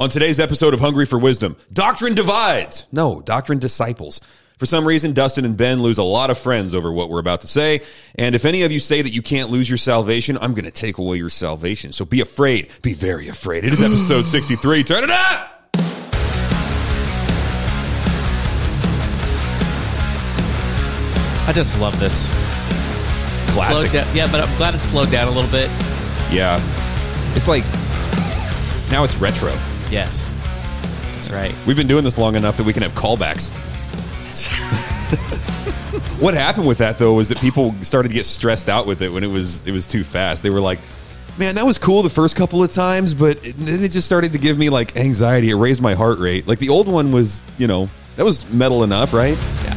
On today's episode of Hungry for Wisdom, doctrine divides. No, doctrine disciples. For some reason, Dustin and Ben lose a lot of friends over what we're about to say. And if any of you say that you can't lose your salvation, I'm going to take away your salvation. So be afraid. Be very afraid. It is episode 63. Turn it up! I just love this. Classic. Slowed down, yeah, but I'm glad it slowed down a little bit. Yeah. It's like, now it's retro. Yes, that's right. We've been doing this long enough that we can have callbacks. what happened with that though was that people started to get stressed out with it when it was it was too fast. They were like, "Man, that was cool the first couple of times, but it, then it just started to give me like anxiety. It raised my heart rate. Like the old one was, you know, that was metal enough, right? Yeah.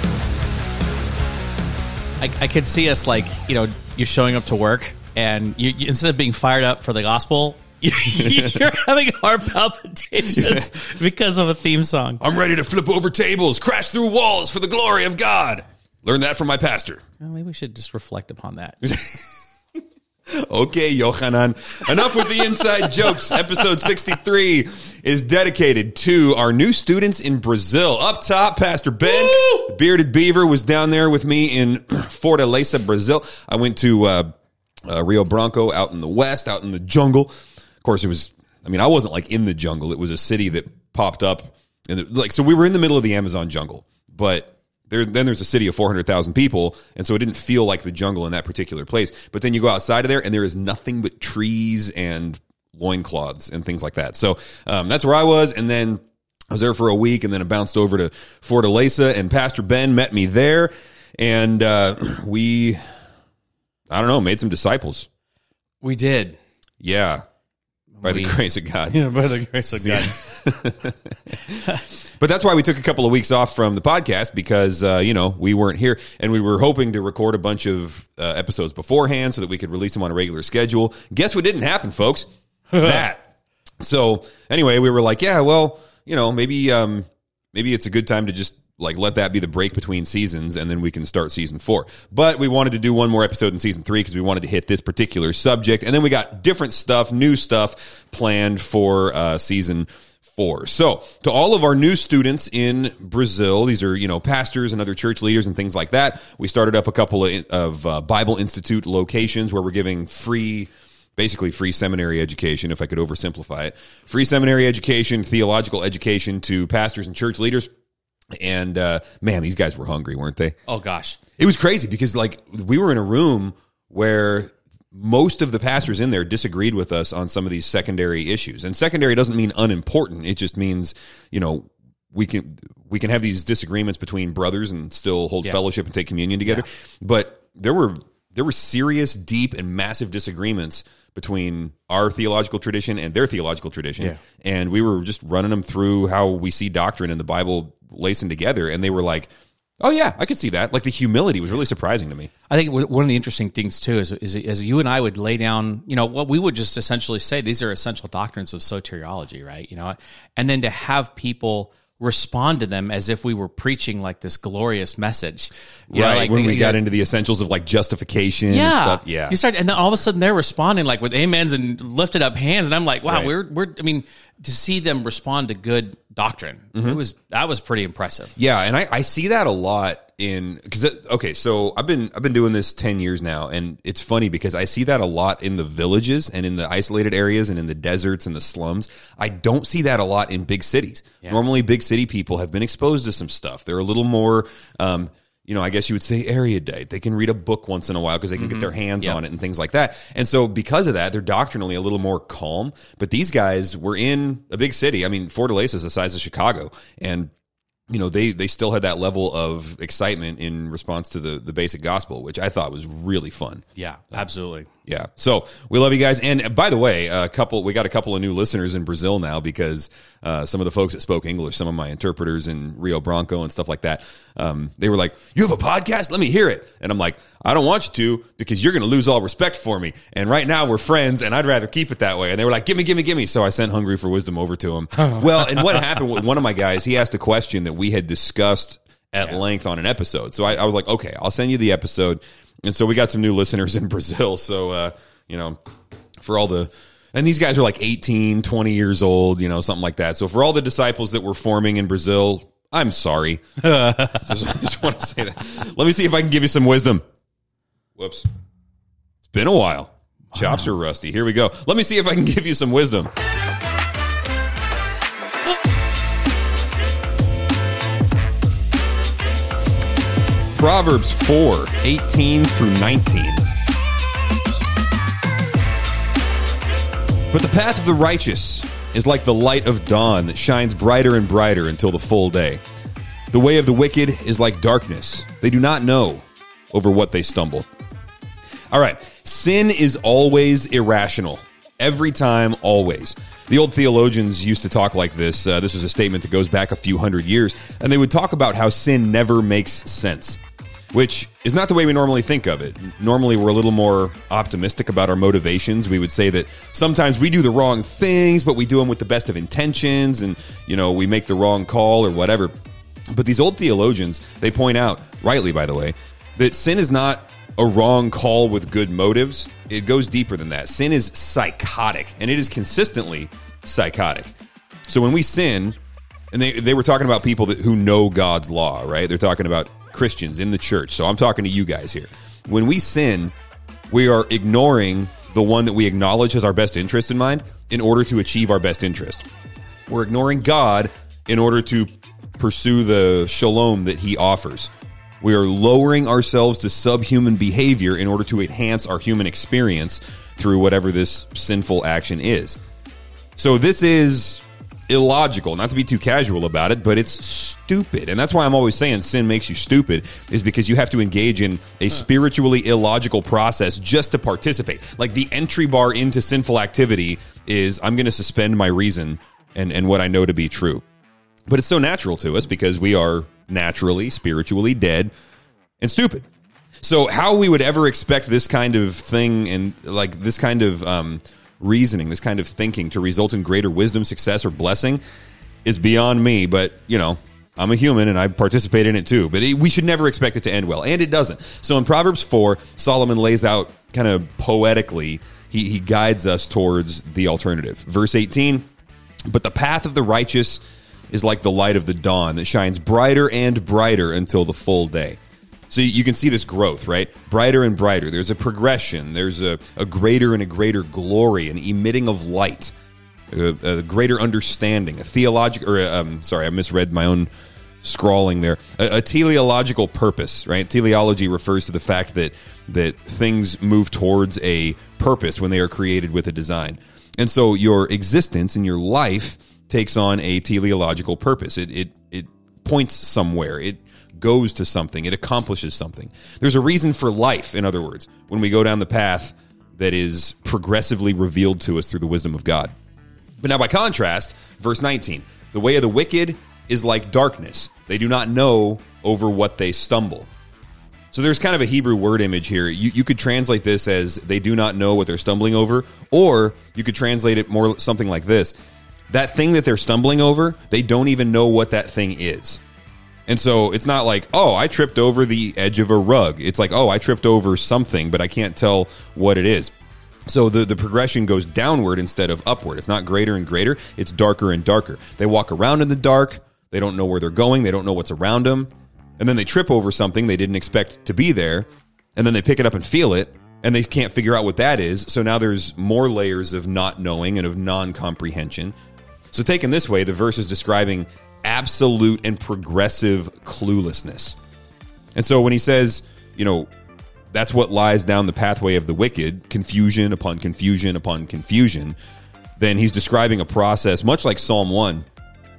I, I could see us like you know you're showing up to work and you, you instead of being fired up for the gospel, you're having heart palpitations because of a theme song. I'm ready to flip over tables, crash through walls for the glory of God. Learn that from my pastor. Well, maybe we should just reflect upon that. Okay, Yohanan. Enough with the inside jokes. Episode 63 is dedicated to our new students in Brazil. Up top, Pastor Ben, the bearded beaver, was down there with me in Fortaleza, Brazil. I went to uh, uh, Rio Branco out in the west, out in the jungle. Of course, it was, I mean, I wasn't like in the jungle. It was a city that popped up. And like, so we were in the middle of the Amazon jungle, but there, then there's a city of 400,000 people. And so it didn't feel like the jungle in that particular place. But then you go outside of there and there is nothing but trees and loincloths and things like that. So um, that's where I was. And then I was there for a week and then I bounced over to Fortaleza and Pastor Ben met me there. And uh, we, I don't know, made some disciples. We did. Yeah. By We- the grace of God. Yeah, by the grace of God. But that's why we took a couple of weeks off from the podcast because uh, you know we weren't here, and we were hoping to record a bunch of uh, episodes beforehand so that we could release them on a regular schedule. Guess what didn't happen, folks? that. So anyway, we were like, yeah, well, you know, maybe um, maybe it's a good time to just like let that be the break between seasons, and then we can start season four. But we wanted to do one more episode in season three because we wanted to hit this particular subject, and then we got different stuff, new stuff planned for uh, season four. So, to all of our new students in Brazil, these are, you know, pastors and other church leaders and things like that. We started up a couple of, of uh, Bible Institute locations where we're giving free basically free seminary education if I could oversimplify it. Free seminary education, theological education to pastors and church leaders. And uh man, these guys were hungry, weren't they? Oh gosh. It was crazy because like we were in a room where most of the pastors in there disagreed with us on some of these secondary issues. And secondary doesn't mean unimportant. It just means, you know, we can we can have these disagreements between brothers and still hold fellowship and take communion together. But there were there were serious, deep and massive disagreements between our theological tradition and their theological tradition. Yeah. And we were just running them through how we see doctrine in the Bible lacing together and they were like, "Oh yeah, I could see that." Like the humility was really surprising to me. I think one of the interesting things too is, is as you and I would lay down, you know, what we would just essentially say these are essential doctrines of soteriology, right? You know, and then to have people respond to them as if we were preaching like this glorious message, you know, right like- when we got know, into the essentials of like justification and yeah, stuff yeah You start, and then all of a sudden they're responding like with amens and lifted up hands, and I'm like, wow, Right. we're we're. I mean, to see them respond to good doctrine, Mm-hmm. it was that was pretty impressive. yeah and i, I see that a lot in because okay so i've been i've been doing this 10 years now and it's funny because i see that a lot in the villages and in the isolated areas and in the deserts and the slums. I don't see that a lot in big cities. Normally big city people have been exposed to some stuff. They're a little more um you know, I guess you would say erudite. They can read a book once in a while because they can get mm-hmm. their hands on it and things like that. And so because of that, they're doctrinally a little more calm. But these guys were in a big city. I mean, Fortaleza is the size of Chicago and you know, they they still had that level of excitement in response to the the basic gospel, which I thought was really fun. Yeah, uh, absolutely. Yeah. So we love you guys. And by the way, a couple, we got a couple of new listeners in Brazil now because uh, some of the folks that spoke English, some of my interpreters in Rio Branco and stuff like that, um, they were like, "You have a podcast? Let me hear it." And I'm like, "I don't want you to because you're going to lose all respect for me. And right now we're friends, and I'd rather keep it that way." And they were like, "Give me, give me, give me." So I sent Hungry for Wisdom over to him. well, and what happened? with One of my guys, he asked a question that we had discussed at length on an episode. So I, I was like, okay, I'll send you the episode. And so we got some new listeners in Brazil. So, uh, you know, for all the And these guys are like 18, 20 years old, you know, something like that. So for all the disciples that were forming in Brazil, I'm sorry. just, just want to say that. Let me see if I can give you some wisdom. Whoops. It's been a while. Chops are rusty. Here we go. Let me see if I can give you some wisdom. Proverbs 4 18 through 19. But the path of the righteous is like the light of dawn that shines brighter and brighter until the full day. The way of the wicked is like darkness. They do not know over what they stumble. All right. Sin is always irrational. Every time, always. The old theologians used to talk like this. Uh, this was a statement that goes back a few hundred years, and they would talk about how sin never makes sense, which is not the way we normally think of it. Normally, we're a little more optimistic about our motivations. We would say that sometimes we do the wrong things, but we do them with the best of intentions, and you know we make the wrong call or whatever. But these old theologians, they point out, rightly by the way, that sin is not a wrong call with good motives. It goes deeper than that. Sin is psychotic, and it is consistently psychotic. So when we sin, and they, they were talking about people that, who know God's law, right? They're talking about Christians in the church. So I'm talking to you guys here. When we sin, we are ignoring the one that we acknowledge has our best interest in mind in order to achieve our best interest. We're ignoring God in order to pursue the shalom that he offers. We are lowering ourselves to subhuman behavior in order to enhance our human experience through whatever this sinful action is. So this is illogical, not to be too casual about it, but it's stupid. And that's why I'm always saying sin makes you stupid, is because you have to engage in a spiritually illogical process just to participate. Like the entry bar into sinful activity is I'm going to suspend my reason and, and what I know to be true. But it's so natural to us because we are naturally, spiritually dead and stupid. So, how we would ever expect this kind of thing and like this kind of um, reasoning, this kind of thinking to result in greater wisdom, success, or blessing is beyond me. But, you know, I'm a human and I participate in it too. But we should never expect it to end well. And it doesn't. So, in Proverbs 4, Solomon lays out kind of poetically, he, he guides us towards the alternative. Verse 18 But the path of the righteous is like the light of the dawn that shines brighter and brighter until the full day. So you can see this growth, right? Brighter and brighter. There's a progression. There's a, a greater and a greater glory, an emitting of light, a, a greater understanding, a theological, or um, sorry, I misread my own scrawling there. A, a teleological purpose, right? Teleology refers to the fact that that things move towards a purpose when they are created with a design. And so your existence and your life takes on a teleological purpose. It, it, it points somewhere. It goes to something. It accomplishes something. There's a reason for life, in other words, when we go down the path that is progressively revealed to us through the wisdom of God. But now, by contrast, verse 19 the way of the wicked is like darkness. They do not know over what they stumble. So there's kind of a Hebrew word image here. You, you could translate this as they do not know what they're stumbling over, or you could translate it more something like this that thing that they're stumbling over, they don't even know what that thing is. And so it's not like, oh, I tripped over the edge of a rug. It's like, oh, I tripped over something, but I can't tell what it is. So the, the progression goes downward instead of upward. It's not greater and greater, it's darker and darker. They walk around in the dark, they don't know where they're going, they don't know what's around them. And then they trip over something they didn't expect to be there, and then they pick it up and feel it, and they can't figure out what that is. So now there's more layers of not knowing and of non comprehension. So, taken this way, the verse is describing absolute and progressive cluelessness. And so, when he says, you know, that's what lies down the pathway of the wicked, confusion upon confusion upon confusion, then he's describing a process much like Psalm 1,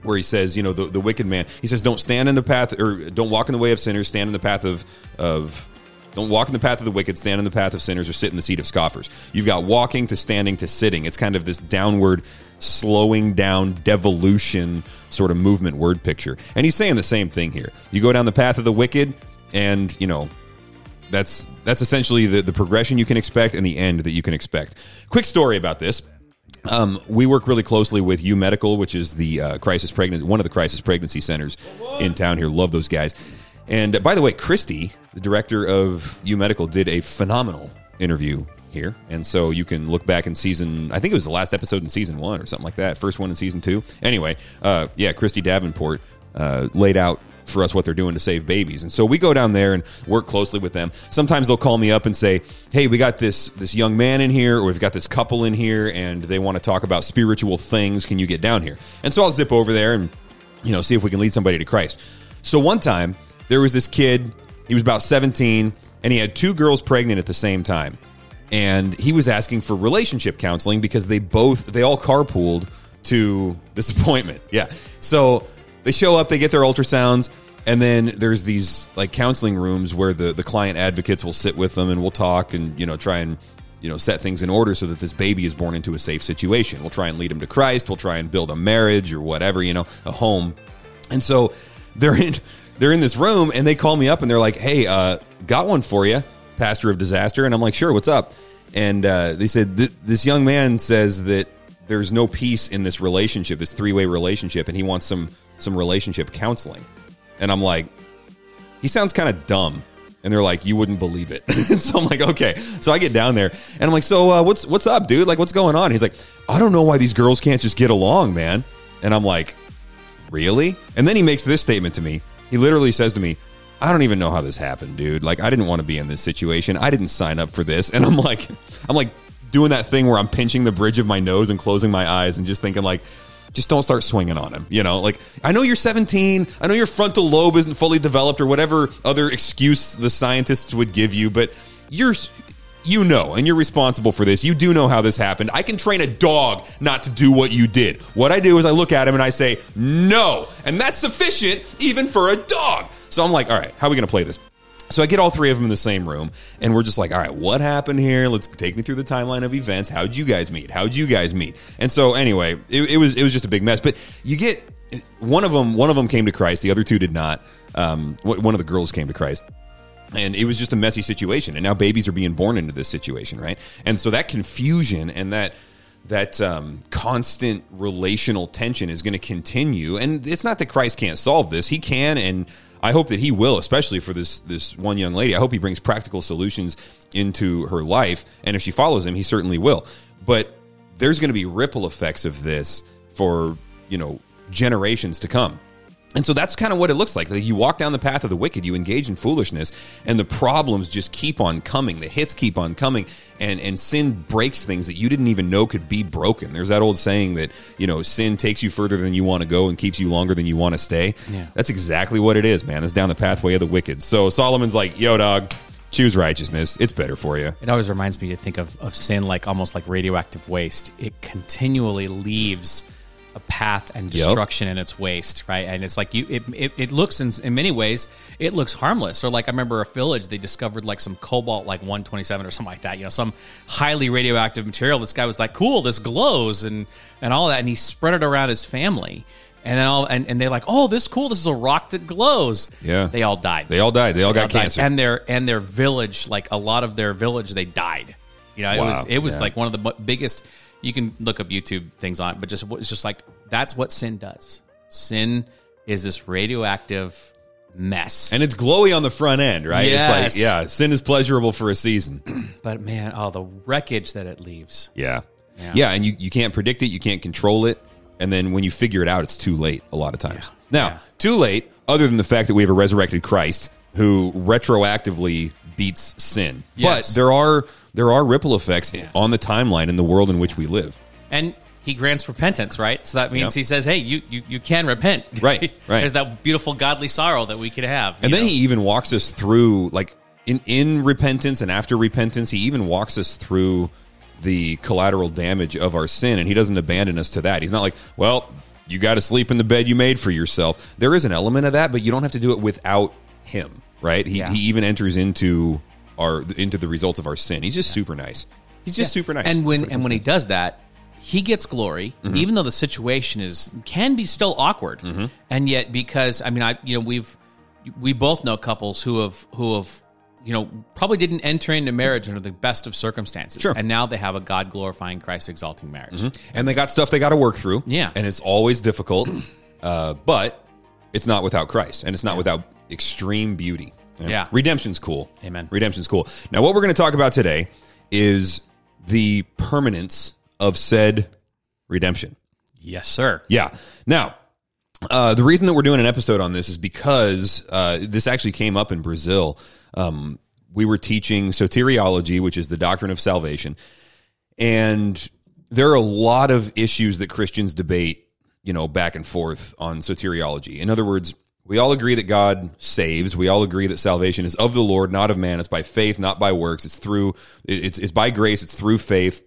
where he says, you know, the, the wicked man, he says, don't stand in the path or don't walk in the way of sinners, stand in the path of, of, don't walk in the path of the wicked, stand in the path of sinners, or sit in the seat of scoffers. You've got walking to standing to sitting. It's kind of this downward slowing down devolution sort of movement word picture. And he's saying the same thing here. You go down the path of the wicked, and you know that's that's essentially the, the progression you can expect and the end that you can expect. Quick story about this. Um, we work really closely with U Medical, which is the uh, crisis pregnancy, one of the crisis pregnancy centers in town here. Love those guys. And uh, by the way, Christy, the director of U Medical, did a phenomenal interview here, and so you can look back in season. I think it was the last episode in season one or something like that. First one in season two. Anyway, uh, yeah, Christy Davenport uh, laid out for us what they're doing to save babies. And so we go down there and work closely with them. Sometimes they'll call me up and say, "Hey, we got this this young man in here, or we've got this couple in here, and they want to talk about spiritual things. Can you get down here?" And so I'll zip over there and you know see if we can lead somebody to Christ. So one time there was this kid. He was about seventeen, and he had two girls pregnant at the same time. And he was asking for relationship counseling because they both they all carpooled to this appointment. Yeah. So they show up, they get their ultrasounds, and then there's these like counseling rooms where the, the client advocates will sit with them and we'll talk and you know try and you know set things in order so that this baby is born into a safe situation. We'll try and lead them to Christ. We'll try and build a marriage or whatever, you know, a home. And so they're in they're in this room and they call me up and they're like, "Hey, uh, got one for you, pastor of disaster." And I'm like, "Sure, what's up?" And uh, they said this young man says that there's no peace in this relationship, this three way relationship, and he wants some some relationship counseling. And I'm like, he sounds kind of dumb. And they're like, you wouldn't believe it. so I'm like, okay. So I get down there and I'm like, so uh, what's what's up, dude? Like, what's going on? He's like, I don't know why these girls can't just get along, man. And I'm like, really? And then he makes this statement to me. He literally says to me, I don't even know how this happened, dude. Like, I didn't want to be in this situation. I didn't sign up for this. And I'm like, I'm like doing that thing where I'm pinching the bridge of my nose and closing my eyes and just thinking like, just don't start swinging on him. You know, like I know you're 17. I know your frontal lobe isn't fully developed or whatever other excuse the scientists would give you, but you're you know, and you're responsible for this. You do know how this happened. I can train a dog not to do what you did. What I do is I look at him and I say, no. And that's sufficient even for a dog. So I'm like, all right, how are we going to play this? So I get all three of them in the same room, and we're just like, all right, what happened here? Let's take me through the timeline of events. How'd you guys meet? How'd you guys meet? And so anyway, it, it was it was just a big mess. But you get one of them. One of them came to Christ. The other two did not. Um, one of the girls came to Christ. And it was just a messy situation, and now babies are being born into this situation, right? And so that confusion and that that um, constant relational tension is going to continue. And it's not that Christ can't solve this; He can, and I hope that he will, especially for this this one young lady. I hope he brings practical solutions into her life, and if she follows him, he certainly will. But there's going to be ripple effects of this for you know generations to come. And so that's kind of what it looks like. like. You walk down the path of the wicked, you engage in foolishness, and the problems just keep on coming. The hits keep on coming, and and sin breaks things that you didn't even know could be broken. There's that old saying that you know sin takes you further than you want to go and keeps you longer than you want to stay. Yeah. That's exactly what it is, man. It's down the pathway of the wicked. So Solomon's like, "Yo, dog." choose righteousness. It's better for you. It always reminds me to think of, of sin like almost like radioactive waste. It continually leaves a path and destruction yep. in its waste, right? And it's like you, it, it, it looks in, in many ways, it looks harmless. Or like I remember a village, they discovered like some cobalt, like 127 or something like that, you know, some highly radioactive material. This guy was like, cool, this glows and, and all that. And he spread it around his family. And then all, and, and they're like, oh, this is cool. This is a rock that glows. Yeah. They all died. They all died. They all they got all cancer. Died. And their, and their village, like a lot of their village, they died. You know, wow. it was, it was yeah. like one of the biggest, you can look up YouTube things on it, but just it's just like that's what sin does. Sin is this radioactive mess, and it's glowy on the front end, right? Yes. It's like yeah, sin is pleasurable for a season, but man, oh, the wreckage that it leaves. Yeah, yeah, yeah and you you can't predict it, you can't control it, and then when you figure it out, it's too late a lot of times. Yeah. Now, yeah. too late. Other than the fact that we have a resurrected Christ who retroactively beats sin, yes. but there are there are ripple effects yeah. on the timeline in the world in which we live. And he grants repentance, right? So that means yep. he says, "Hey, you, you you can repent." Right, right. There's that beautiful godly sorrow that we could have. And then know? he even walks us through, like in in repentance and after repentance, he even walks us through the collateral damage of our sin, and he doesn't abandon us to that. He's not like, "Well, you got to sleep in the bed you made for yourself." There is an element of that, but you don't have to do it without him, right? He yeah. he even enters into our into the results of our sin. He's just yeah. super nice. He's just yeah. super nice. And when and when he does that, he gets glory, mm-hmm. even though the situation is can be still awkward. Mm-hmm. And yet, because I mean, I you know we've we both know couples who have who have you know probably didn't enter into marriage under the best of circumstances, sure. and now they have a God glorifying, Christ exalting marriage, mm-hmm. and they got stuff they got to work through. Yeah, and it's always difficult, uh, but it's not without Christ, and it's not yeah. without extreme beauty. Yeah. Redemption's cool. Amen. Redemption's cool. Now, what we're going to talk about today is the permanence of said redemption. Yes, sir. Yeah. Now, uh, the reason that we're doing an episode on this is because uh, this actually came up in Brazil. Um, we were teaching soteriology, which is the doctrine of salvation, and there are a lot of issues that Christians debate, you know, back and forth on soteriology. In other words, we all agree that God saves. We all agree that salvation is of the Lord, not of man. It's by faith, not by works. It's through it's it's by grace. It's through faith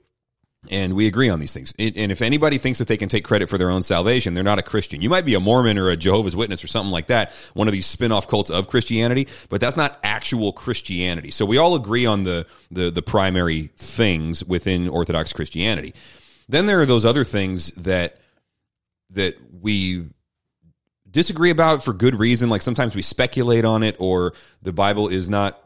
and we agree on these things. And if anybody thinks that they can take credit for their own salvation, they're not a Christian. You might be a Mormon or a Jehovah's Witness or something like that, one of these spin-off cults of Christianity, but that's not actual Christianity. So we all agree on the the, the primary things within Orthodox Christianity. Then there are those other things that that we disagree about for good reason. Like sometimes we speculate on it, or the Bible is not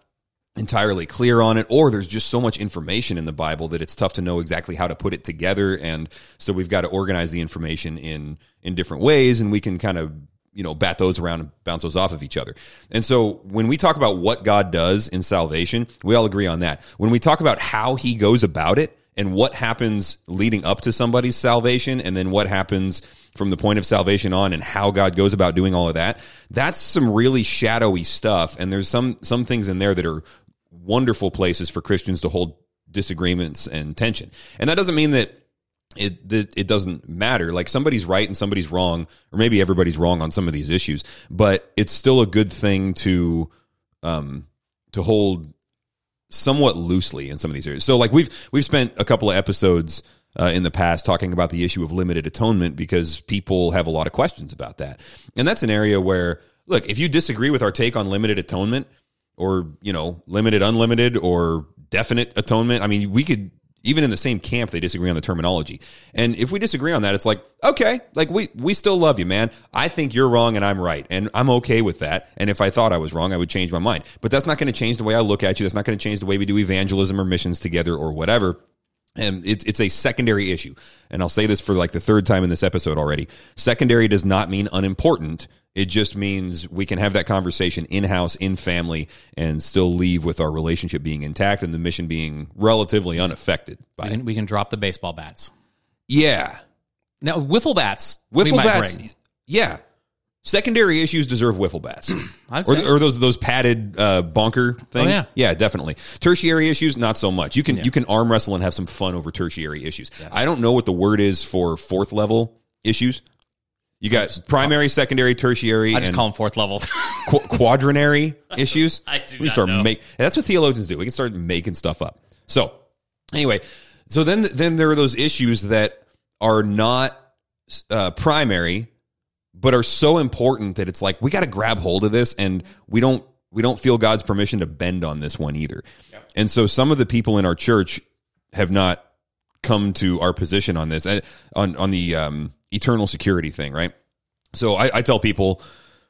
entirely clear on it or there's just so much information in the bible that it's tough to know exactly how to put it together. And so we've got to organize the information in in different ways and we can kind of you know bat those around and bounce those off of each other. And so when we talk about what god does in salvation we all agree on that. When we talk about how he goes about it and what happens leading up to somebody's salvation and then what happens from the point of salvation on and how God goes about doing all of that. That's some really shadowy stuff and there's some some things in there that are wonderful places for Christians to hold disagreements and tension. And that doesn't mean that it that it doesn't matter. Like somebody's right and somebody's wrong, or maybe everybody's wrong on some of these issues, but it's still a good thing to um to hold somewhat loosely in some of these areas. So like we've we've spent a couple of episodes uh, in the past talking about the issue of limited atonement because people have a lot of questions about that. And that's an area where look, if you disagree with our take on limited atonement, or you know limited unlimited or definite atonement i mean we could even in the same camp they disagree on the terminology. And if we disagree on that it's like okay like we we still love you man. I think you're wrong and i'm right. And i'm okay with that. And if i thought i was wrong i would change my mind. But that's not going to change the way i look at you. That's not going to change the way we do evangelism or missions together or whatever. And it's it's a secondary issue. And i'll say this for like the third time in this episode already. Secondary does not mean unimportant it just means we can have that conversation in house, in family, and still leave with our relationship being intact and the mission being relatively unaffected by we can, it. We can drop the baseball bats. Yeah. Now, wiffle bats. Wiffle bats. Bring. Yeah. Secondary issues deserve wiffle bats, or, or, those those padded uh, bonker things. Oh, yeah. yeah, definitely. Tertiary issues, not so much. You can yeah. you can arm wrestle and have some fun over tertiary issues. Yes. I don't know what the word is for fourth level issues. You got primary, secondary, tertiary. I just call them fourth level. qu- quadrinary issues. I do we start make. That's what theologians do. We can start making stuff up. So anyway, so then then there are those issues that are not uh, primary, but are so important that it's like we got to grab hold of this, and we don't we don't feel God's permission to bend on this one either. Yep. And so some of the people in our church have not come to our position on this and on on the um, eternal security thing, right? So I, I tell people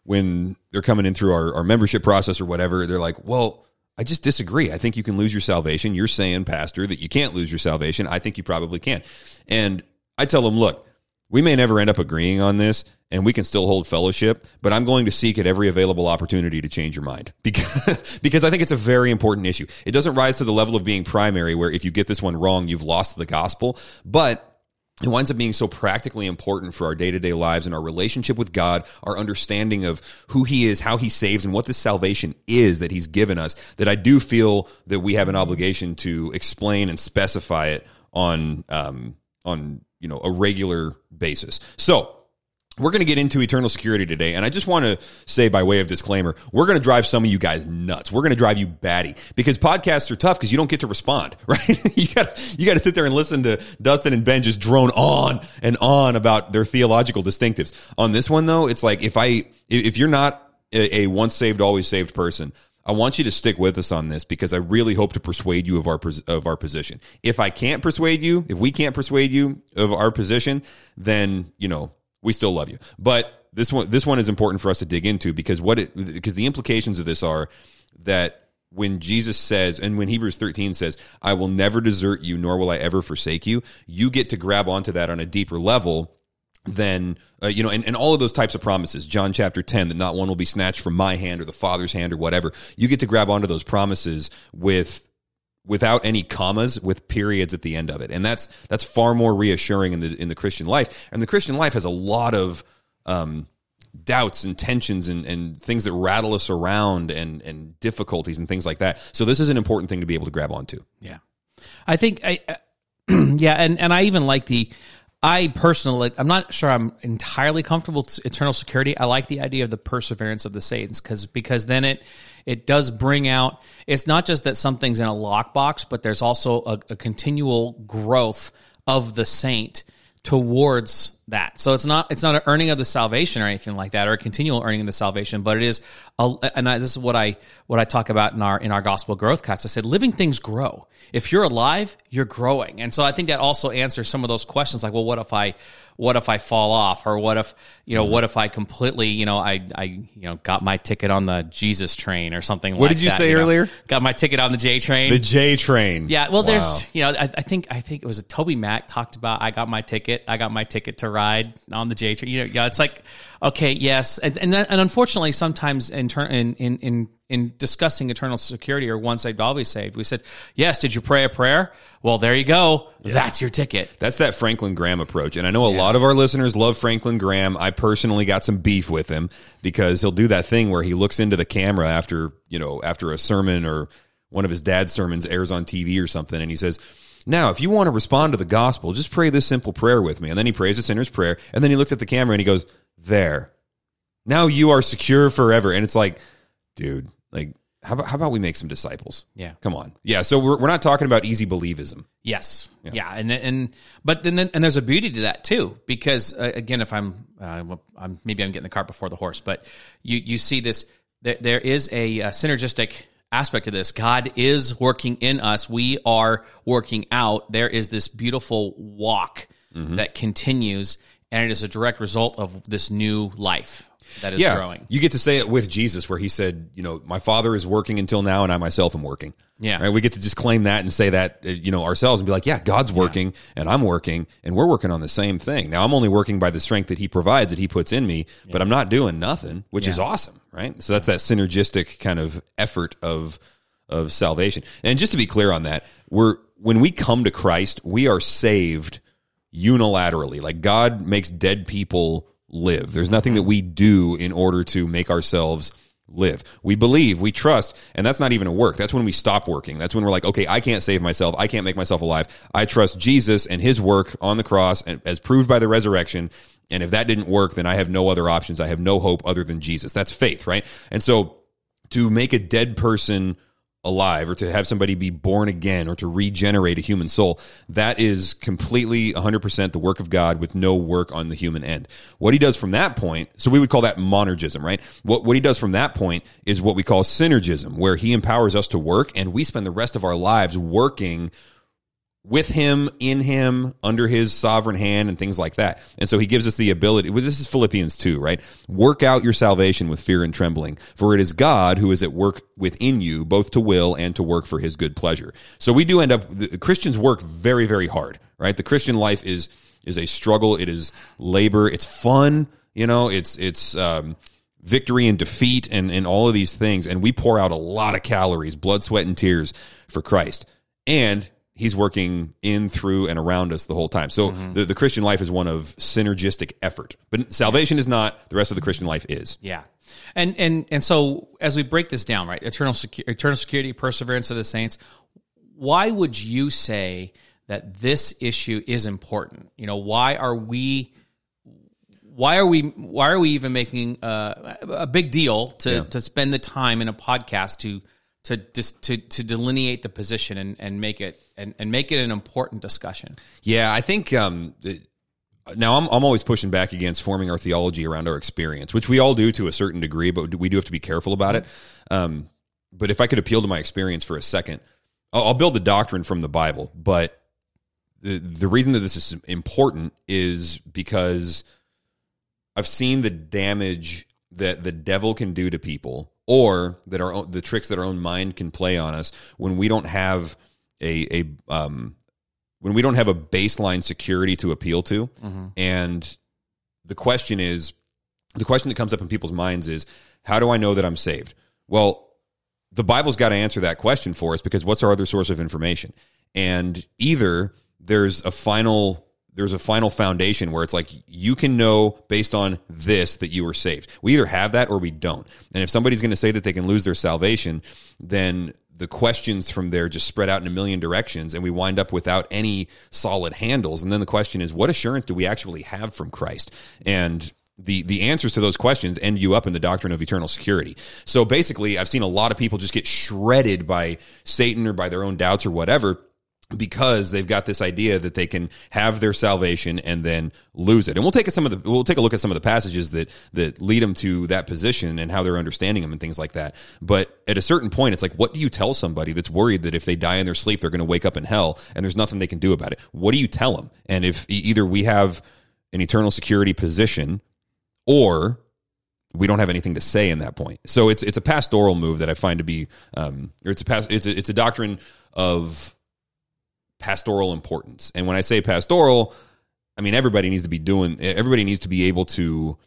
when they're coming in through our, our membership process or whatever, they're like, well, I just disagree. I think you can lose your salvation. You're saying, Pastor, that you can't lose your salvation. I think you probably can. And I tell them, look, we may never end up agreeing on this and we can still hold fellowship, but I'm going to seek at every available opportunity to change your mind because, because I think it's a very important issue. It doesn't rise to the level of being primary where if you get this one wrong, you've lost the gospel, but it winds up being so practically important for our day to day lives and our relationship with God, our understanding of who He is, how He saves, and what this salvation is that He's given us, that I do feel that we have an obligation to explain and specify it on, um, on, you know, a regular basis. So, we're going to get into eternal security today. And I just want to say, by way of disclaimer, we're going to drive some of you guys nuts. We're going to drive you batty because podcasts are tough because you don't get to respond, right? you got you got to sit there and listen to Dustin and Ben just drone on and on about their theological distinctives. On this one, though, it's like if I, if you're not a, a once saved, always saved person, I want you to stick with us on this because I really hope to persuade you of our of our position. If I can't persuade you, if we can't persuade you of our position, then you know we still love you. But this one this one is important for us to dig into because what it because the implications of this are that when Jesus says and when Hebrews 13 says, "I will never desert you nor will I ever forsake you," you get to grab onto that on a deeper level than uh, you know and, and all of those types of promises john chapter 10 that not one will be snatched from my hand or the father's hand or whatever you get to grab onto those promises with without any commas with periods at the end of it. And that's that's far more reassuring in the in the Christian life. And the Christian life has a lot of um, doubts and tensions and, and things that rattle us around and and difficulties and things like that. So this is an important thing to be able to grab onto. Yeah. I think I uh, yeah, and and I even like the I personally, I'm not sure I'm entirely comfortable with eternal security. I like the idea of the perseverance of the saints because because then it it does bring out. It's not just that something's in a lockbox, but there's also a, a continual growth of the saint towards that. So it's not it's not an earning of the salvation or anything like that, or a continual earning of the salvation, but it is. A, and I, this is what I what I talk about in our in our gospel growth class. I said living things grow. If you're alive, you're growing, and so I think that also answers some of those questions. Like, well, what if I what if I fall off, or what if you know mm-hmm. what if I completely you know I I you know got my ticket on the Jesus train or something. What like did you that, say know? earlier? Got my ticket on the J train. The J train. Yeah, well, Wow. there's you know, I, I think I think it was a Toby Mac talked about. I got my ticket. I got my ticket to ride on the J train. You know, yeah, it's like okay, yes, and and, then, and unfortunately, sometimes in, turn, in in in in discussing eternal security or once saved, always saved, we said, yes, did you pray a prayer? Well, there you go. That's your ticket. That's that Franklin Graham approach. And I know a lot of our listeners love Franklin Graham. I personally got some beef with him because he'll do that thing where he looks into the camera after, you know, after a sermon or one of his dad's sermons airs on TV or something. And he says, now, if you want to respond to the gospel, just pray this simple prayer with me. And then he prays the sinner's prayer. And then he looks at the camera and he goes, there. Now you are secure forever. And it's like, dude, like, how about, how about we make some disciples? Yeah. Come on. Yeah. So we're, we're not talking about easy believism. Yes. Yeah. And and but then and there's a beauty to that too because uh, again, if I'm, uh, well, I'm maybe I'm getting the cart before the horse, but you you see this there, there is a, uh synergistic aspect to this. God is working in us. We are working out. There is this beautiful walk that continues, and it is a direct result of this new life that is yeah, growing. You get to say it with Jesus, where he said, "You know, my Father is working until now, and I myself am working." Yeah. right. We get to just claim that and say that, uh, you know, ourselves, and be like, "Yeah, God's working, and I'm working, and we're working on the same thing." Now, I'm only working by the strength that He provides, that He puts in me, but I'm not doing nothing, which is awesome, right? So that's that synergistic kind of effort of of salvation. And just to be clear on that, we're when we come to Christ, we are saved unilaterally. Like God makes dead people live. There's nothing that we do in order to make ourselves live. We believe, we trust, and that's not even a work. That's when we stop working. That's when we're like, okay, I can't save myself. I can't make myself alive. I trust Jesus and his work on the cross and as proved by the resurrection. And if that didn't work, then I have no other options. I have no hope other than Jesus. That's faith, right? And so to make a dead person alive or to have somebody be born again or to regenerate a human soul that is completely 100% the work of god with no work on the human end. What he does from that point so we would call that monergism right? What, what he does from that point is what we call synergism where he empowers us to work and we spend the rest of our lives working with him, in him, under his sovereign hand, and things like that. And so he gives us the ability. Well, this is Philippians 2, right? Work out your salvation with fear and trembling, for it is God who is at work within you, both to will and to work for his good pleasure. So we do end up, the Christians work very, very hard, right? The Christian life is, is a struggle. It is labor. It's fun. You know, it's, it's, um, victory and defeat and, and all of these things. And we pour out a lot of calories, blood, sweat, and tears for Christ. And he's working in, through, and around us the whole time. So the, the Christian life is one of synergistic effort. But salvation is not, the rest of the Christian life is. Yeah. And and and so as we break this down, right? Eternal secu- eternal security, perseverance of the saints. Why would you say that this issue is important? You know, why are we why are we why are we even making uh, a big deal to Yeah. to spend the time in a podcast to to dis, to to delineate the position and, and make it and, and make it an important discussion? Yeah, I think um, now I'm, I'm always pushing back against forming our theology around our experience, which we all do to a certain degree, but we do have to be careful about it. Um, but if I could appeal to my experience for a second, I'll, I'll build the doctrine from the Bible. But the the reason that this is important is because I've seen the damage that the devil can do to people, or that our own, the tricks that our own mind can play on us when we don't have a a um, when we don't have a baseline security to appeal to. And the question is, the question that comes up in people's minds is, how do I know that I'm saved? Well, the Bible's got to answer that question for us because what's our other source of information? And either there's a final there's a final foundation where it's like you can know based on this that you were saved. We either have that or we don't. And if somebody's going to say that they can lose their salvation, then the questions from there just spread out in a million directions and we wind up without any solid handles. And then the question is, what assurance do we actually have from Christ? And the the answers to those questions end you up in the doctrine of eternal security. So basically, I've seen a lot of people just get shredded by Satan or by their own doubts or whatever because they've got this idea that they can have their salvation and then lose it. And we'll take some of the we'll take a look at some of the passages that that lead them to that position and how they're understanding them and things like that. But at a certain point it's like what do you tell somebody that's worried that if they die in their sleep they're going to wake up in hell and there's nothing they can do about it? What do you tell them? And if either we have an eternal security position or we don't have anything to say in that point. So it's it's a pastoral move that I find to be um, or it's a past, it's a, it's a doctrine of pastoral importance. And when I say pastoral, I mean everybody needs to be doing everybody needs to be able to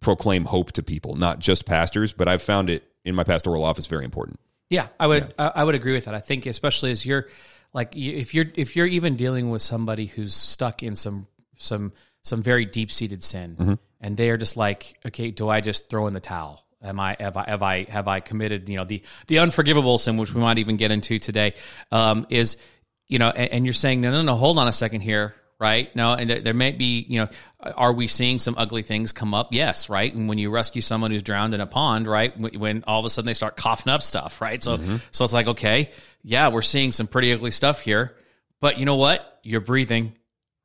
proclaim hope to people, not just pastors, but I've found it in my pastoral office very important. Yeah, I would yeah. I would agree with that. I think especially as you're like if you're if you're even dealing with somebody who's stuck in some some some very deep seated sin, mm-hmm. and they are just like, okay, do I just throw in the towel? Am I have I have I have I committed you know the the unforgivable sin, which we might even get into today? Um, is you know, and, and, you're saying no, no, no, hold on a second here, right? No, and there, there may be you know, are we seeing some ugly things come up? Yes, right. And when you rescue someone who's drowned in a pond, right, when all of a sudden they start coughing up stuff, right? So mm-hmm. so it's like okay, yeah, we're seeing some pretty ugly stuff here, but you know what? You're breathing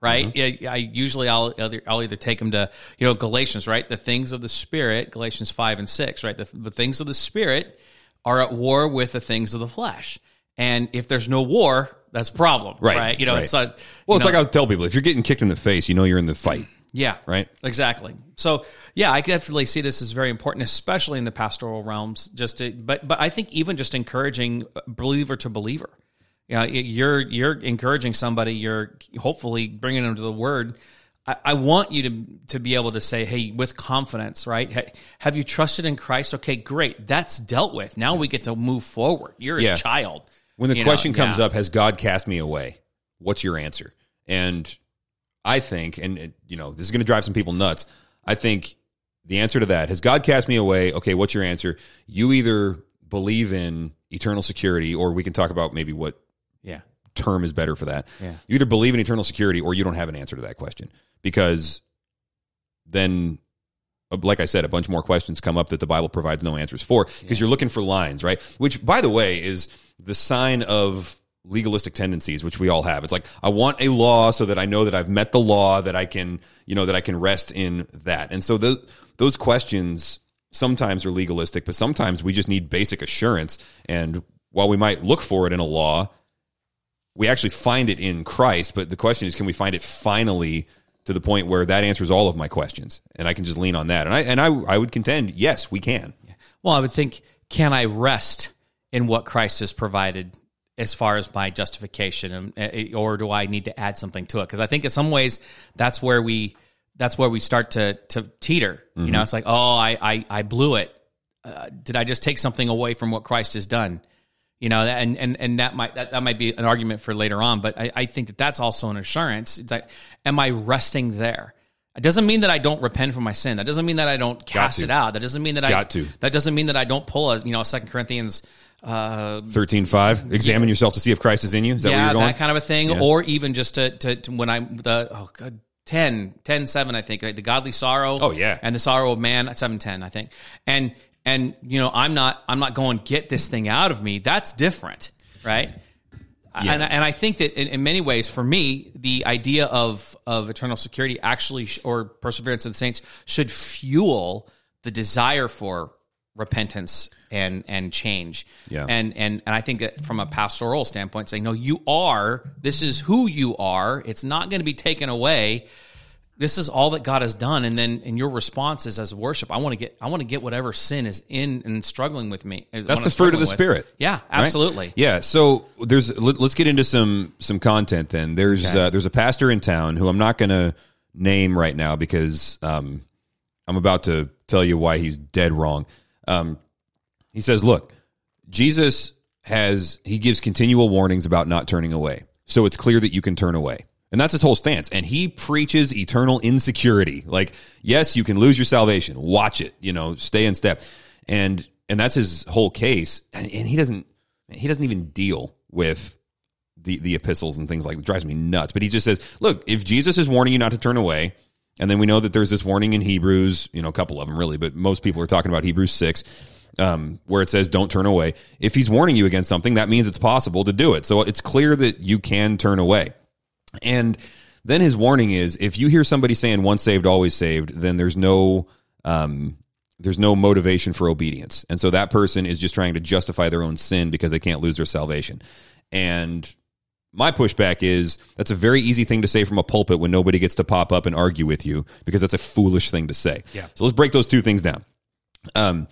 right? Mm-hmm. I, I, usually I'll, I'll either take them to you know Galatians, right? The things of the spirit, Galatians five and six, right? The, the things of the spirit are at war with the things of the flesh, and if there's no war, that's a problem, right? right? You know, right. it's like well, it's know, like I would tell people if you're getting kicked in the face, you know you're in the fight. Yeah. Right. Exactly. So yeah, I definitely see this as very important, especially in the pastoral realms. Just to, but but I think even just encouraging believer to believer you know, you're you're encouraging somebody. You're hopefully bringing them to the Word. I, I, want you to to be able to say, "Hey, with confidence, right? Hey, have you trusted in Christ? Okay, great. That's dealt with. Now we get to move forward. You're yeah. a child." When the question know, comes yeah. up, "Has God cast me away?" What's your answer? And I think, and you know, this is going to drive some people nuts. I think the answer to that has God cast me away. Okay, what's your answer? You either believe in eternal security, or we can talk about maybe what yeah. term is better for that. Yeah. You either believe in eternal security or you don't have an answer to that question because then uh, like I said, a bunch more questions come up that the Bible provides no answers for because yeah. you're looking for lines, right? Which, by the way, is the sign of legalistic tendencies, which we all have. It's like, I want a law so that I know that I've met the law, that I can, you know, that I can rest in that. And so those, those questions sometimes are legalistic, but sometimes we just need basic assurance. And while we might look for it in a law, we actually find it in Christ, but the question is, can we find it finally to the point where that answers all of my questions, and I can just lean on that? And I and I I would contend, yes, we can. Well, I would think, can I rest in what Christ has provided as far as my justification, eh, or do I need to add something to it? Because I think in some ways that's where we that's where we start to to teeter. Mm-hmm. You know, it's like, oh, I I, I blew it. Uh, did I just take something away from what Christ has done? you know and and and that might that, that might be an argument for later on but I, I think that that's also an assurance it's like am i resting there it doesn't mean that I don't repent from my sin. That doesn't mean that I don't cast it out. That doesn't mean that Got I to. That doesn't mean that I don't pull a you know Second Corinthians uh, thirteen five. Examine yeah. yourself to see if Christ is in you. Is that yeah, where you're going? that kind of a thing. Yeah. Or even just to, to, to, when I the oh god 10, 10 7, I think the godly sorrow. Oh yeah, and the sorrow of man seven ten I think. And and you know I'm not I'm not going get this thing out of me. That's different right? Yeah. And, and I think that in, in, many ways, for me, the idea of of eternal security actually, sh- or perseverance of the saints, should fuel the desire for repentance and and change. Yeah. And and and I think that from a pastoral standpoint, saying no, you are. This is who you are. It's not going to be taken away this is all that God has done, and then in your response is as worship. I want to get I want to get whatever sin is in and struggling with me. That's the fruit of the with. spirit. Yeah, absolutely. Right? Yeah. So there's let, us get into some some content. Then there's okay. uh, there's a pastor in town who I'm not going to name right now because um, I'm about to tell you why he's dead wrong. Um, he says, "Look, Jesus has he gives continual warnings about not turning away. So it's clear that you can turn away. And that's his whole stance. And he preaches eternal insecurity. Like, yes, you can lose your salvation. Watch it, you know, stay in step. And and that's his whole case. And, and he doesn't he doesn't even deal with the the epistles and things like that. It drives me nuts. But he just says, look, if Jesus is warning you not to turn away, and then we know that there's this warning in Hebrews, you know, a couple of them really, but most people are talking about Hebrews six, um, where it says don't turn away. If he's warning you against something, that means it's possible to do it. So it's clear that you can turn away. And then his warning is if you hear somebody saying once saved, always saved, then there's no um, there's no motivation for obedience. And so that person is just trying to justify their own sin because they can't lose their salvation. And my pushback is that's a very easy thing to say from a pulpit when nobody gets to pop up and argue with you because that's a foolish thing to say. Yeah. So let's break those two things down. Um,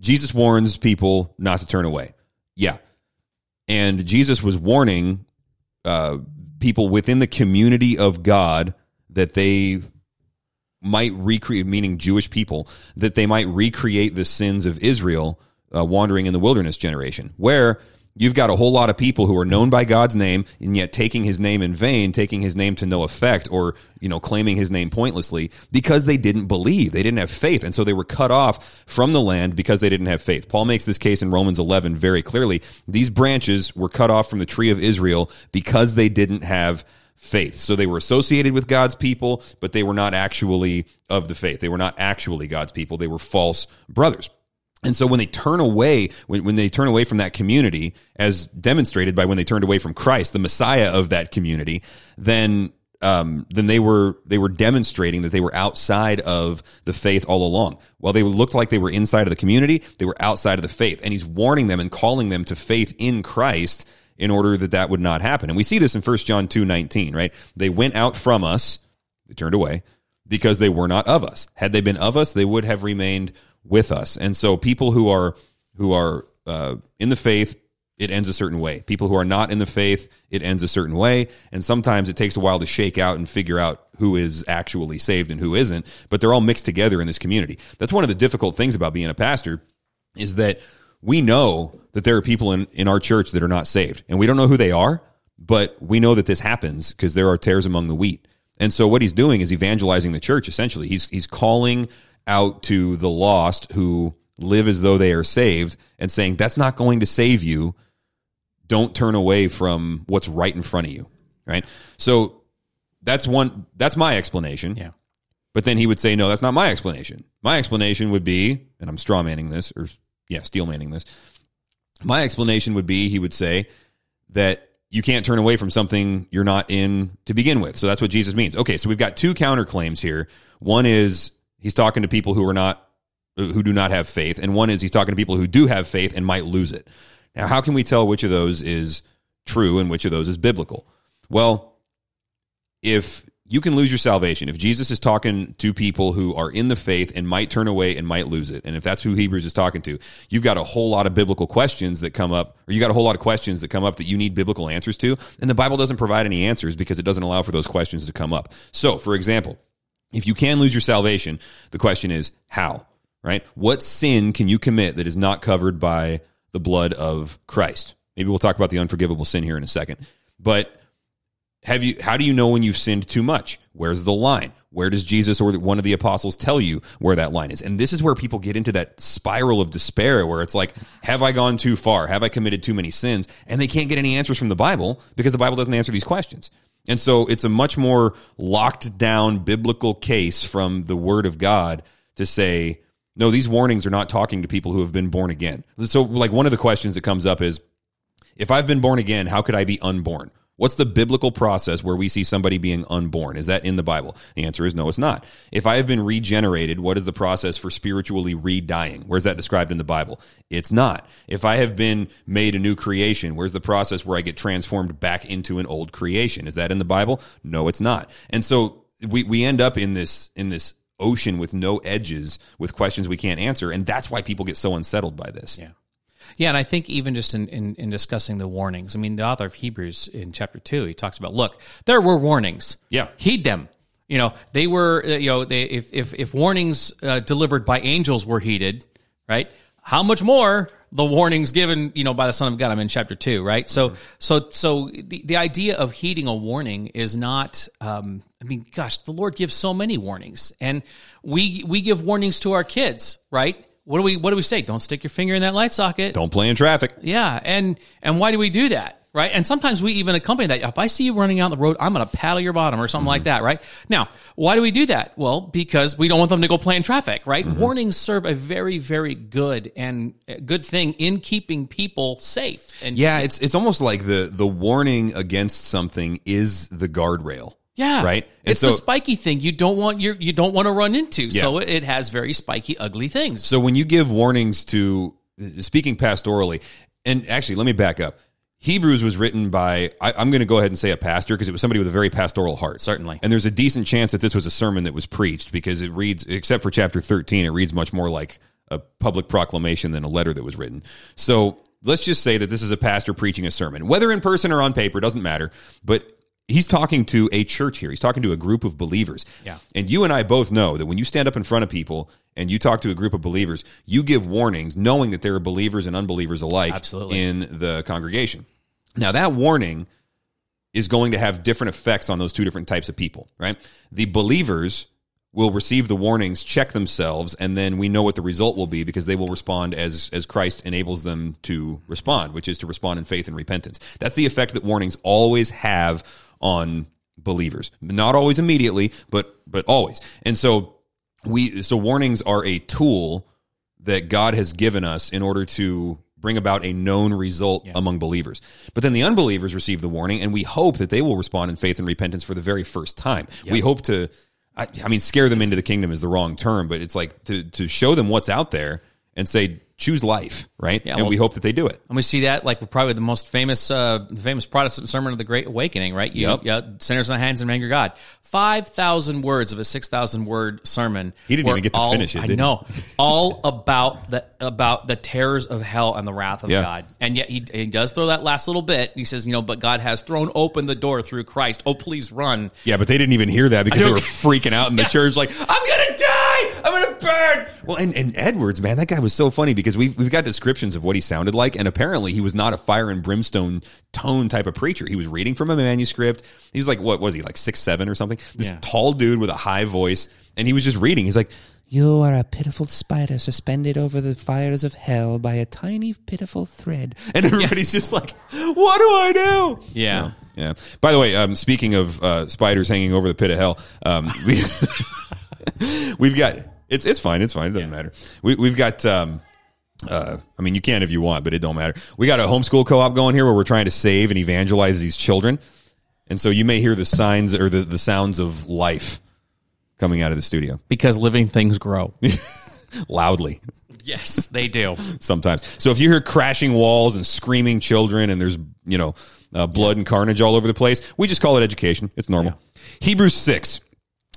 Jesus warns people not to turn away. Yeah. And Jesus was warning uh, people within the community of God that they might recreate, meaning Jewish people, that they might recreate the sins of Israel uh, wandering in the wilderness generation, where you've got a whole lot of people who are known by God's name and yet taking his name in vain, taking his name to no effect, or you know claiming his name pointlessly because they didn't believe, they didn't have faith, and so they were cut off from the land because they didn't have faith. Paul makes this case in Romans 11 very clearly. These branches were cut off from the tree of Israel because they didn't have faith. So they were associated with God's people, but they were not actually of the faith. They were not actually God's people. They were false brothers. And so when they turn away, when, when they turn away from that community, as demonstrated by when they turned away from Christ, the Messiah of that community, then um, then they were they were demonstrating that they were outside of the faith all along. While they looked like they were inside of the community, they were outside of the faith. And he's warning them and calling them to faith in Christ in order that that would not happen. And we see this in 1 John 2 19, right? They went out from us, they turned away, because they were not of us. Had they been of us, they would have remained with us. And so people who are who are uh, in the faith, it ends a certain way. People who are not in the faith, it ends a certain way. And sometimes it takes a while to shake out and figure out who is actually saved and who isn't. But they're all mixed together in this community. That's one of the difficult things about being a pastor is that we know that there are people in, in our church that are not saved. And we don't know who they are, but we know that this happens because there are tares among the wheat. And so what he's doing is evangelizing the church essentially. He's he's calling out to the lost who live as though they are saved and saying that's not going to save you. Don't turn away from what's right in front of you, right? So that's one that's my explanation. Yeah. But then he would say no, that's not my explanation. My explanation would be and I'm straw manning this or yeah, steel manning this. My explanation would be he would say that you can't turn away from something you're not in to begin with. So that's what Jesus means. Okay, so we've got two counterclaims here. One is he's talking to people who are not who do not have faith, and one is he's talking to people who do have faith and might lose it. Now, how can we tell which of those is true and which of those is biblical? Well, if you can lose your salvation. If Jesus is talking to people who are in the faith and might turn away and might lose it, and if that's who Hebrews is talking to, you've got a whole lot of biblical questions that come up, or you got a whole lot of questions that come up that you need biblical answers to, and the Bible doesn't provide any answers because it doesn't allow for those questions to come up. So, for example, if you can lose your salvation, the question is how, right? What sin can you commit that is not covered by the blood of Christ? Maybe we'll talk about the unforgivable sin here in a second. But have you how do you know when you've sinned too much where's the line where does jesus or one of the apostles tell you where that line is and this is where people get into that spiral of despair where it's like have i gone too far have i committed too many sins and they can't get any answers from the bible because the bible doesn't answer these questions and so it's a much more locked down biblical case from the word of god to say no these warnings are not talking to people who have been born again. So like one of the questions that comes up is if i've been born again how could i be unborn What's the biblical process where we see somebody being unborn? Is that in the Bible? The answer is no, it's not. If I have been regenerated, what is the process for spiritually re-dying? Where's that described in the Bible? It's not. If I have been made a new creation, where's the process where I get transformed back into an old creation? Is that in the Bible? No, it's not. And so we, we end up in this, in this ocean with no edges with questions we can't answer. And that's why people get so unsettled by this. Yeah. Yeah, and I think even just in, in, in, discussing the warnings, I mean, the author of Hebrews in chapter two, he talks about, look, there were warnings. Yeah. Heed them. You know, they were, uh, you know, they, if, if, if warnings uh, delivered by angels were heeded, right? How much more the warnings given, you know, by the Son of God. I'm in chapter two, right? So, so, so the, the idea of heeding a warning is not, um, I mean, gosh, the Lord gives so many warnings and we, we give warnings to our kids, right? What do we, what do we say? Don't stick your finger in that light socket. Don't play in traffic. Yeah. And, and why do we do that? Right. And sometimes we even accompany that. If I see you running out the road, I'm going to paddle your bottom or something like mm-hmm. that. Right. Now, why do we do that? Well, because we don't want them to go play in traffic. Right. Mm-hmm. Warnings serve a very, very good and good thing in keeping people safe. And Yeah, it's it's almost like the the warning against something is the guardrail. Yeah. Right? And It's so- the spiky thing you don't want your, you don't want to run into. So it, has very spiky, ugly things. So when you give warnings to speaking pastorally, and actually, let me back up. Hebrews was written by I, I'm going to go ahead and say a pastor because it was somebody with a very pastoral heart. Certainly. and there's a decent chance that this was a sermon that was preached because it reads, except for chapter 13, it reads much more like a public proclamation than a letter that was written. So let's just say that this is a pastor preaching a sermon, whether in person or on paper, doesn't matter. But he's talking to a church here. He's talking to a group of believers. Yeah. And you and I both know that when you stand up in front of people and you talk to a group of believers, you give warnings knowing that there are believers and unbelievers alike Absolutely. in the congregation. Now, that warning is going to have different effects on those two different types of people, right? The believers will receive the warnings, check themselves, and then we know what the result will be because they will respond as as Christ enables them to respond, which is to respond in faith and repentance. That's the effect that warnings always have on believers. Not always immediately, but but always. And so we so warnings are a tool that God has given us in order to bring about a known result among believers. But then the unbelievers receive the warning, and we hope that they will respond in faith and repentance for the very first time. We hope to, I, I mean, scare them into the kingdom is the wrong term, but it's like to to show them what's out there and say, choose life, right? and well- we hope that they do it. And we see that like probably the most famous, uh, the famous Protestant sermon of the Great Awakening, right? You, Yep. yeah, sinners in the hands of an angry God. Five thousand words of a six thousand word sermon. He didn't even get to all- finish it, I know, all about the about the terrors of hell and the wrath of Yeah. God. And yet he he does throw that last little bit. He says, you know, but God has thrown open the door through Christ. Oh, please run. Yeah, but they didn't even hear that because they were freaking out in the Yeah. church, like, I'm gonna die, I'm gonna burn. Well, and, and Edwards, man, that guy was so funny because we've we've got descriptions of what he sounded like, and apparently he was not a fire and brimstone tone type of preacher. He was reading from a manuscript. He was like, what was he, like six seven or something? This Yeah. tall dude with a high voice, and he was just reading. He's like, You are a pitiful spider suspended over the fires of hell by a tiny, pitiful thread. and everybody's just like, what do I do? Yeah. Yeah. By the way, um, speaking of uh, spiders hanging over the pit of hell, um, we we've got it's it's fine. It's fine. It doesn't matter. We we've got. Um, uh, I mean, you can if you want, but it don't matter. We got a homeschool co-op going here where we're trying to save and evangelize these children, and so you may hear the signs or the, the sounds of life coming out of the studio Because living things grow. loudly yes, they do. sometimes. So if you hear crashing walls and screaming children and there's, you know, uh, blood and carnage all over the place, we just call it education. It's normal. Hebrews 6.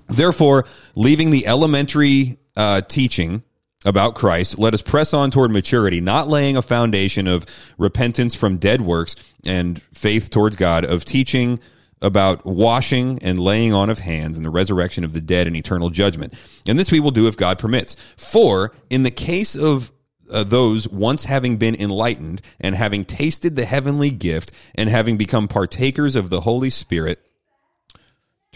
Therefore, leaving the elementary uh, teaching about Christ, let us press on toward maturity, not laying a foundation of repentance from dead works and faith towards God, of teaching about washing and laying on of hands and the resurrection of the dead and eternal judgment. And this we will do if God permits. For in the case of uh, those once having been enlightened and having tasted the heavenly gift and having become partakers of the Holy Spirit,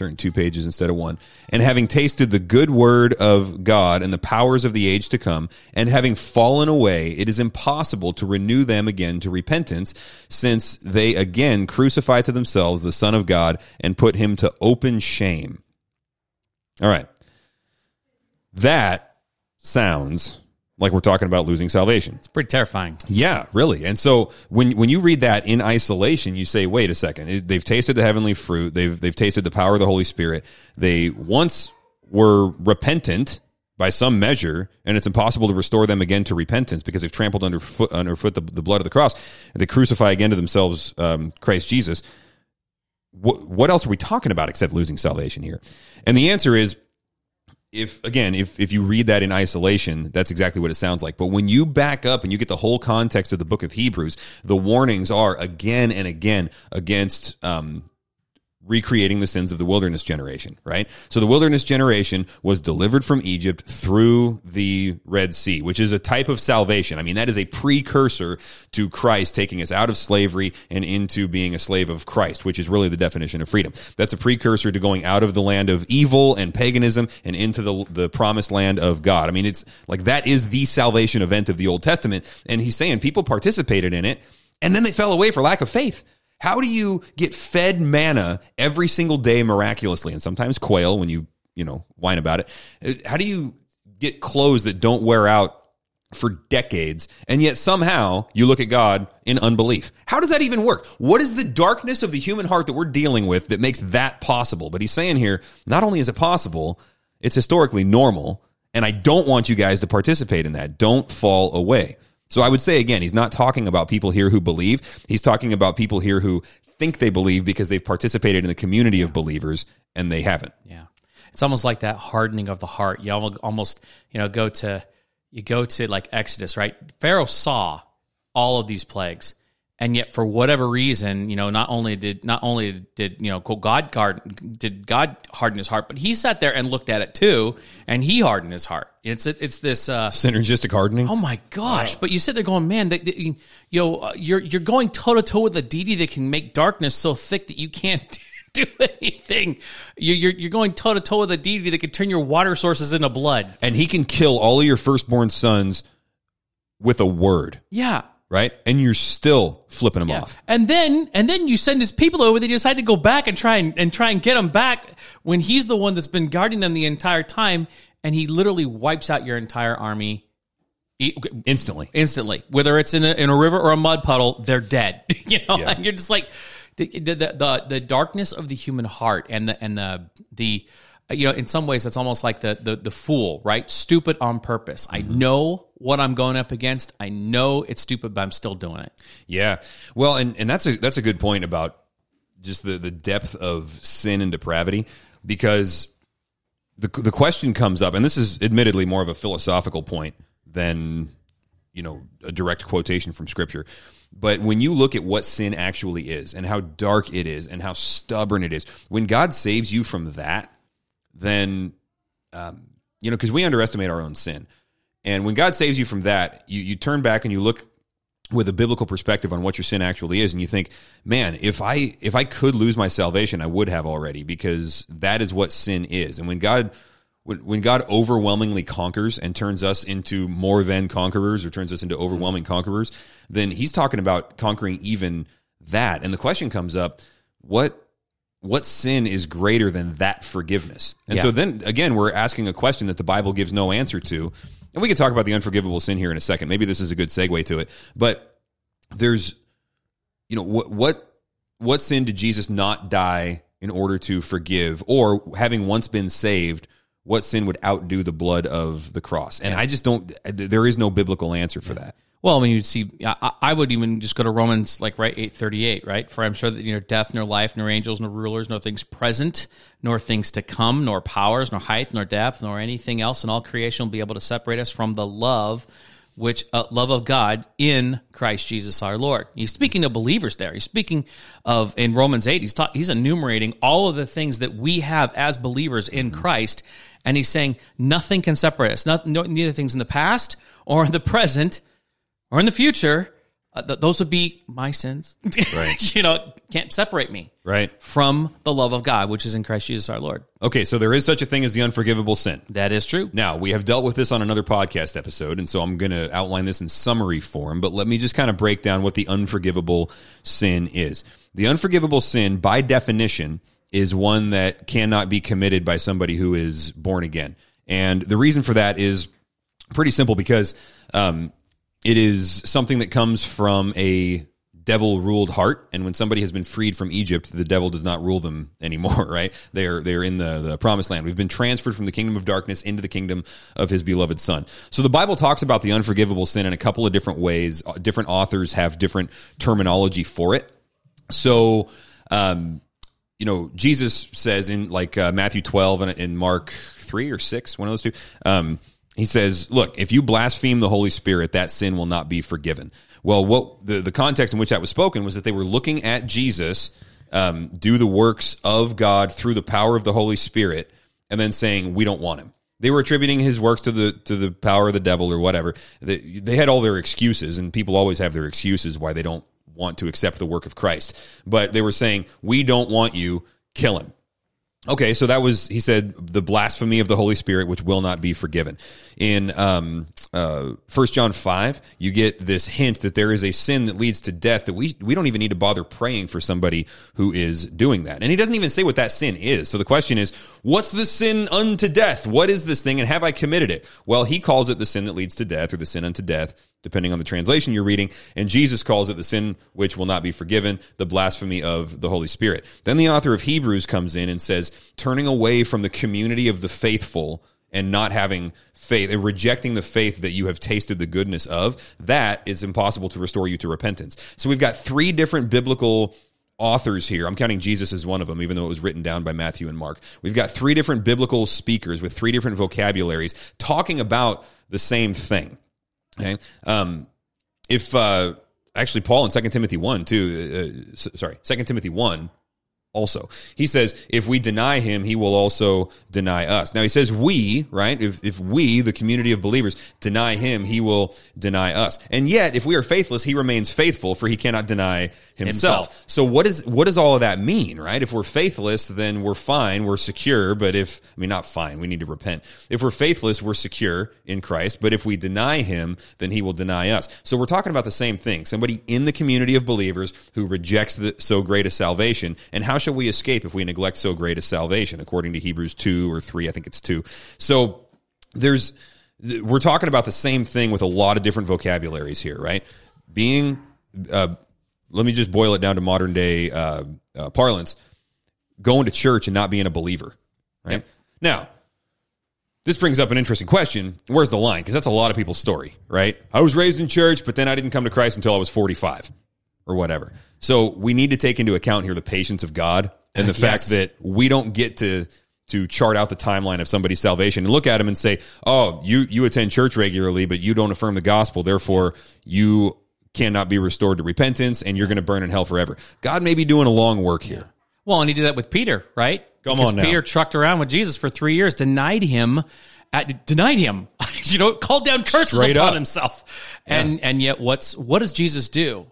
turn two pages instead of one, and having tasted the good word of God and the powers of the age to come, and having fallen away, it is impossible to renew them again to repentance, since they again crucify to themselves the Son of God and put him to open shame. All right. That sounds like we're talking about losing salvation. It's pretty terrifying. Yeah, really. And so when when you read that in isolation, you say, "Wait a second. They've tasted the heavenly fruit. They've they've tasted the power of the Holy Spirit. They once were repentant by some measure, and it's impossible to restore them again to repentance because they've trampled underfoot underfoot the, the blood of the cross. They crucify again to themselves um, Christ Jesus. What what else are we talking about except losing salvation here? And the answer is if again if if you read that in isolation that's exactly what it sounds like. But when you back up and you get the whole context of the book of hebrews the warnings are again and again against um recreating the sins of the wilderness generation, right? So the wilderness generation was delivered from Egypt through the Red Sea, which is a type of salvation. I mean, that is a precursor to Christ taking us out of slavery and into being a slave of Christ, which is really the definition of freedom. That's a precursor to going out of the land of evil and paganism and into the, the promised land of God. I mean, it's like that is the salvation event of the Old Testament. And he's saying people participated in it and then they fell away for lack of faith. How do you get fed manna every single day miraculously, and sometimes quail when you you know whine about it? Uh, how do you get clothes that don't wear out for decades, and yet somehow you look at God in unbelief? How does that even work? What is the darkness of the human heart that we're dealing with that makes that possible? But he's saying here, not only is it possible, it's historically normal, and I don't want you guys to participate in that. Don't fall away. So I would say again, he's not talking about people here who believe. He's talking about people here who think they believe because they've participated in the community of believers and they haven't. Yeah. It's almost like that hardening of the heart. You almost, you know, go to you go to like Exodus, right? Pharaoh saw all of these plagues and yet for whatever reason you know not only did not only did you know god guard, did god harden his heart but he sat there and looked at it too and he hardened his heart it's it's this uh, synergistic hardening oh my gosh wow. but you sit there going man that you know uh, you're you're going toe to toe with a deity that can make darkness so thick that you can't do anything. You're, you're going toe to toe with a deity that can turn your water sources into blood. And he can kill all of your firstborn sons with a word. Yeah right? And you're still flipping them yeah. off. And then and then you send his people over. They decide to go back and try and, and try and get them back when he's the one that's been guarding them the entire time, and he literally wipes out your entire army instantly. Instantly, whether it's in a, in a river or a mud puddle, they're dead. you know, yeah. and you're just like the, the the the darkness of the human heart and the and the the you know, in some ways, that's almost like the the, the fool, right? Stupid on purpose. Mm-hmm. I know what I'm going up against. I know it's stupid, but I'm still doing it. Yeah. Well, and and that's a that's a good point about just the the depth of sin and depravity because the the question comes up, and this is admittedly more of a philosophical point than you know a direct quotation from scripture. But when you look at what sin actually is and how dark it is and how stubborn it is, when God saves you from that, then um, you know because we underestimate our own sin. And when god saves you from that you, you turn back and you look with a biblical perspective on what your sin actually is and you think man if i if i could lose my salvation i would have already because that is what sin is. And when god when, when god overwhelmingly conquers and turns us into more than conquerors or turns us into overwhelming conquerors then he's talking about conquering even that. And the question comes up what what sin is greater than that forgiveness? And yeah. so then again, we're asking a question that the Bible gives no answer to. And we can talk about the unforgivable sin here in a second. Maybe this is a good segue to it. But there's, you know, what what what sin did Jesus not die in order to forgive, or having once been saved, what sin would outdo the blood of the cross? And yeah. I just don't. There is no biblical answer for that. Well, I mean, you'd see, I, I, would even just go to Romans, like right eight thirty eight, right? For I'm sure that you know, death, nor life, nor angels, nor rulers, nor things present, nor things to come, nor powers, nor height, nor depth, nor anything else in all creation will be able to separate us from the love, which uh, love of God in Christ Jesus our Lord. He's speaking of believers there. He's speaking of in Romans eight. He's he's enumerating all of the things that we have as believers in mm-hmm. Christ, and he's saying nothing can separate us. Nothing, neither things in the past or in the present or in the future, uh, th- those would be my sins. Right. you know, can't separate me right from the love of God, which is in Christ Jesus our Lord. Okay, so there is such a thing as the unforgivable sin. That is true. Now, we have dealt with this on another podcast episode, and so I'm going to outline this in summary form, but let me just kind of break down what the unforgivable sin is. The unforgivable sin, by definition, is one that cannot be committed by somebody who is born again. And the reason for that is pretty simple because um, it is something that comes from a devil ruled heart and when somebody has been freed from Egypt the devil does not rule them anymore right? They're they're in the the promised land. We've been transferred from the kingdom of darkness into the kingdom of his beloved son. So the bible talks about the unforgivable sin in a couple of different ways. Different authors have different terminology for it. So um you know jesus says in like uh, matthew 12 and in mark 3 or 6 one of those two um he says, look, if you blaspheme the Holy Spirit, that sin will not be forgiven. Well, what the, the context in which that was spoken was that they were looking at Jesus um, do the works of God through the power of the Holy Spirit, and then saying we don't want him. They were attributing his works to the to the power of the devil or whatever. They, they had all their excuses, and people always have their excuses why they don't want to accept the work of Christ. But they were saying, "We don't want you. Kill him." Okay, so that was he said the blasphemy of the Holy Spirit, which will not be forgiven. In um, uh, 1 John five, you get this hint that there is a sin that leads to death that we we don't even need to bother praying for somebody who is doing that, and he doesn't even say what that sin is. So the question is, what's the sin unto death? What is this thing, and have I committed it? Well, he calls it the sin that leads to death, or the sin unto death depending on the translation you're reading. And Jesus calls it the sin which will not be forgiven, the blasphemy of the Holy Spirit. Then the author of Hebrews comes in and says, turning away from the community of the faithful and not having faith and rejecting the faith that you have tasted the goodness of, that is impossible to restore you to repentance. So we've got three different biblical authors here. I'm counting Jesus as one of them, even though it was written down by Matthew and Mark. We've got three different biblical speakers with three different vocabularies talking about the same thing. Okay. Um, if uh, actually Paul in Second Timothy one too, uh, sorry, Second Timothy one also. He says, if we deny him, he will also deny us. Now he says we, right? If, if we, the community of believers, deny him, he will deny us. And yet, if we are faithless, he remains faithful, for he cannot deny himself. Himself. So what is, what does all of that mean, right? If we're faithless, then we're fine, we're secure. But if, I mean, not fine, we need to repent. If we're faithless, we're secure in Christ. But if we deny him, then he will deny us. So we're talking about the same thing. Somebody in the community of believers who rejects the, so great a salvation. And how shall we escape if we neglect so great a salvation? According to Hebrews 2 or 3, I think it's 2. So there's, we're talking about the same thing with a lot of different vocabularies here, right? Being, uh, let me just boil it down to modern day uh, uh, parlance going to church and not being a believer, right? Now, this brings up an interesting question. Where's the line? Because that's a lot of people's story, right? I was raised in church, but then I didn't come to Christ until I was 45 or whatever. So we need to take into account here the patience of God and the fact that we don't get to to chart out the timeline of somebody's salvation and look at them and say, "Oh, you you attend church regularly, but you don't affirm the gospel. Therefore, you cannot be restored to repentance and you're going to burn in hell forever." God may be doing a long work here. Well, and he did that with Peter, right? Come because on now. Peter trucked around with Jesus for three years, denied him, at, denied him. you know, called down curses Straight upon up. himself. And and yet, what's what does Jesus do?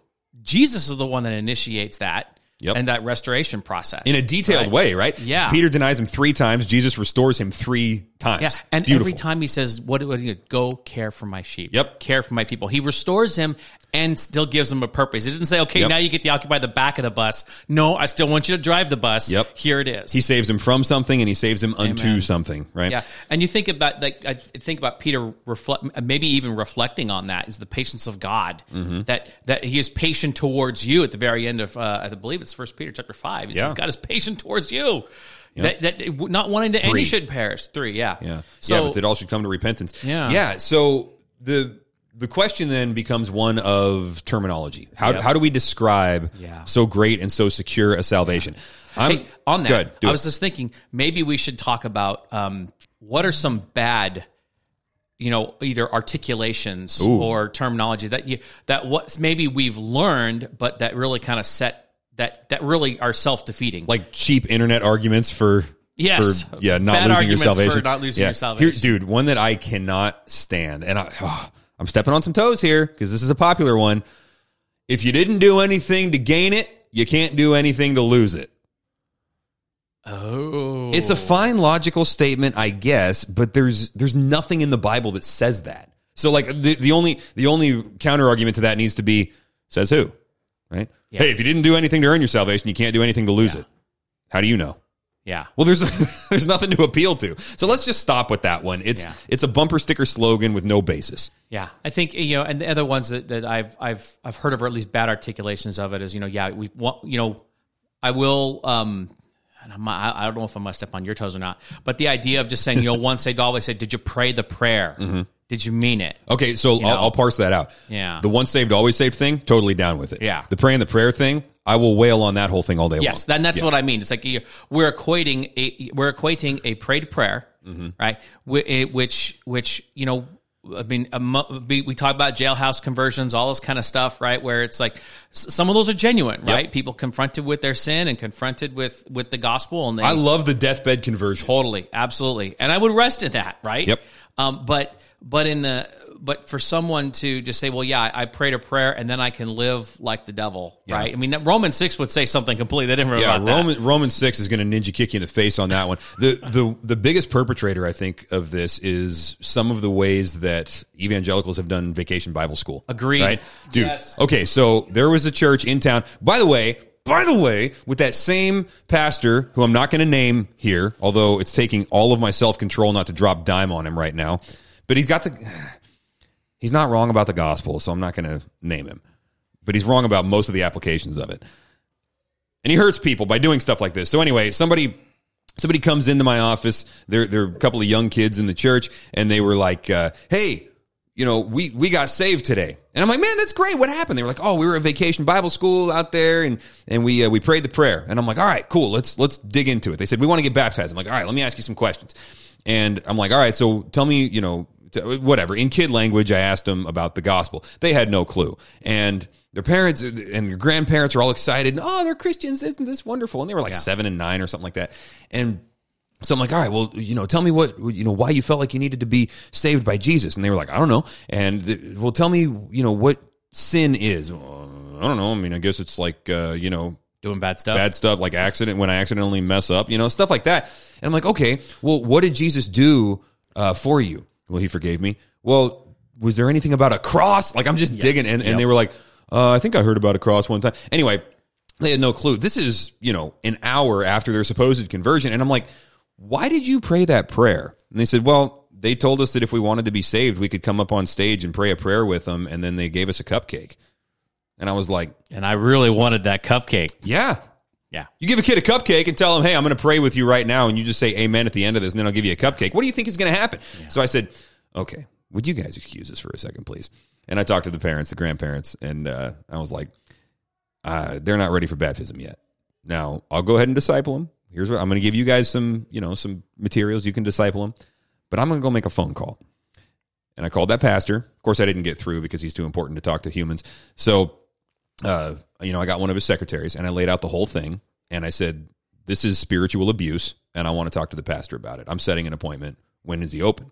Jesus is the one that initiates that Yep. and that restoration process in a detailed right? way, right? Yeah. Peter denies him three times. Jesus restores him three times. Yeah, and Beautiful. every time he says, "What? What do you go care for my sheep? Yep. care for my people." He restores him and still gives him a purpose. He doesn't say, "Okay, Yep. now you get to occupy the back of the bus." No, I still want you to drive the bus. Yep. here it is. He saves him from something and he saves him unto Amen. something, right? Yeah, and you think about like I think about Peter reflect, maybe even reflecting on that is the patience of God Mm-hmm. that that He is patient towards you at the very end of uh, I believe it's First Peter chapter five. He Yeah. says God is patient towards you. That, that not wanting to Three. any should perish. Three, yeah, Yeah. So yeah, but that all should come to repentance. Yeah. Yeah. So the the question then becomes one of terminology. How, Yep. how do we describe Yeah. so great and so secure a salvation? I'm Hey, on that, Good. I it. was just thinking maybe we should talk about um, what are some bad, you know, either articulations Ooh. or terminology that you that what maybe we've learned, but that really kind of set that that really are self defeating. like cheap internet arguments for Yes. for yeah not Bad losing your salvation not losing yeah. your salvation. Here, dude one that i cannot stand and i oh, i'm stepping on some toes here because this is a popular one if you didn't do anything to gain it you can't do anything to lose it oh, it's a fine logical statement i guess but there's there's nothing in the bible that says that so like the, the only the only counter argument to that needs to be says who right hey if you didn't do anything to earn your salvation you can't do anything to lose Yeah. it how do you know yeah. well, there's there's nothing to appeal to. So let's just stop with that one. It's Yeah. it's a bumper sticker slogan with no basis. Yeah, I think you know, and the other ones that, that I've I've I've heard of, or at least bad articulations of it, is you know, yeah, we want you know, I will. um I don't know if I'm gonna step on your toes or not, but the idea of just saying, you know, once saved, always saved. Did you pray the prayer? Did you mean it? Okay, so I'll. I'll parse that out. Yeah. the once saved always saved thing, totally down with it. Yeah. the pray and the prayer thing, I will wail on that whole thing all day Yes, long. then that's Yeah. what I mean. It's like we're equating a we're equating a prayed prayer, Mm-hmm. right? eh, Which which you know I mean, we, talk about jailhouse conversions, all this kind of stuff, right? Where it's like some of those are genuine, right? People confronted with their sin and confronted with with the gospel, and they I love the deathbed conversion. totally, absolutely, and I would rest in that, right? Yep. Um, but but in the but for someone to just say, well, yeah, I, prayed a prayer and then I can live like the devil, right? I mean, Romans six would say something completely different Yeah, about that. Roman Roman six is going to ninja kick you in the face on that one. The the the biggest perpetrator, I think, of this is some of the ways that evangelicals have done vacation Bible school. Agreed. right, dude. Yes. Okay, so there was a church in town. By the way. By the way, with that same pastor, who I'm not going to name here, although it's taking all of my self control not to drop dime on him right now, but he's got the, he's not wrong about the gospel, so I'm not going to name him, but he's wrong about most of the applications of it and he hurts people by doing stuff like this. So anyway, somebody somebody comes into my office. There there are a couple of young kids in the church, and they were like, uh, "Hey." You know, we, we got saved today. And I'm like, man, that's great. What happened? They were like, oh, we were at vacation Bible school out there and, and we, uh, we prayed the prayer. And I'm like, all right, cool. Let's, let's dig into it. They said, we want to get baptized. I'm like, all right, let me ask you some questions. And I'm like, all right, so tell me, you know, whatever. In kid language, I asked them about the gospel. They had no clue. And their parents and their grandparents are all excited. Oh, they're Christians. Isn't this wonderful? And they were like seven and nine or something like that. And so I'm like, all right, well, you know, tell me what, you know, why you felt like you needed to be saved by Jesus. And they were like, I don't know. And, the, well, tell me, you know, what sin is. "Well, I don't know. I mean, I guess it's like, uh, you know, Doing bad stuff. bad stuff like accident when I accidentally mess up, you know, stuff like that. And I'm like, okay, well, what did Jesus do uh, for you? Well, he forgave me. Well, was there anything about a cross? Like I'm just digging, and, and they were like, uh, I think I heard about a cross one time. Anyway, they had no clue. This is you know an hour after their supposed conversion, and I'm like, why did you pray that prayer? And they said, well. They told us that if we wanted to be saved, we could come up on stage and pray a prayer with them, and then they gave us a cupcake. And I was like, and I really wanted that cupcake. "Yeah, Yeah. you give a kid a cupcake and tell him, hey, I'm going to pray with you right now. And you just say amen at the end of this, and then I'll give you a cupcake. What do you think is going to happen? So I said, okay, would you guys excuse us for a second, please? And I talked to the parents, the grandparents, and uh, I was like, uh, they're not ready for baptism yet. Now, I'll go ahead and disciple them. Here's what I'm going to give you guys some, you know, some materials. You can disciple them, but I'm going to go make a phone call. And I called that pastor. Of course, I didn't get through because he's too important to talk to humans. So uh, you know, I got one of his secretaries and I laid out the whole thing. And I said, This is spiritual abuse. And I want to talk to the pastor about it. I'm setting an appointment. When is he open?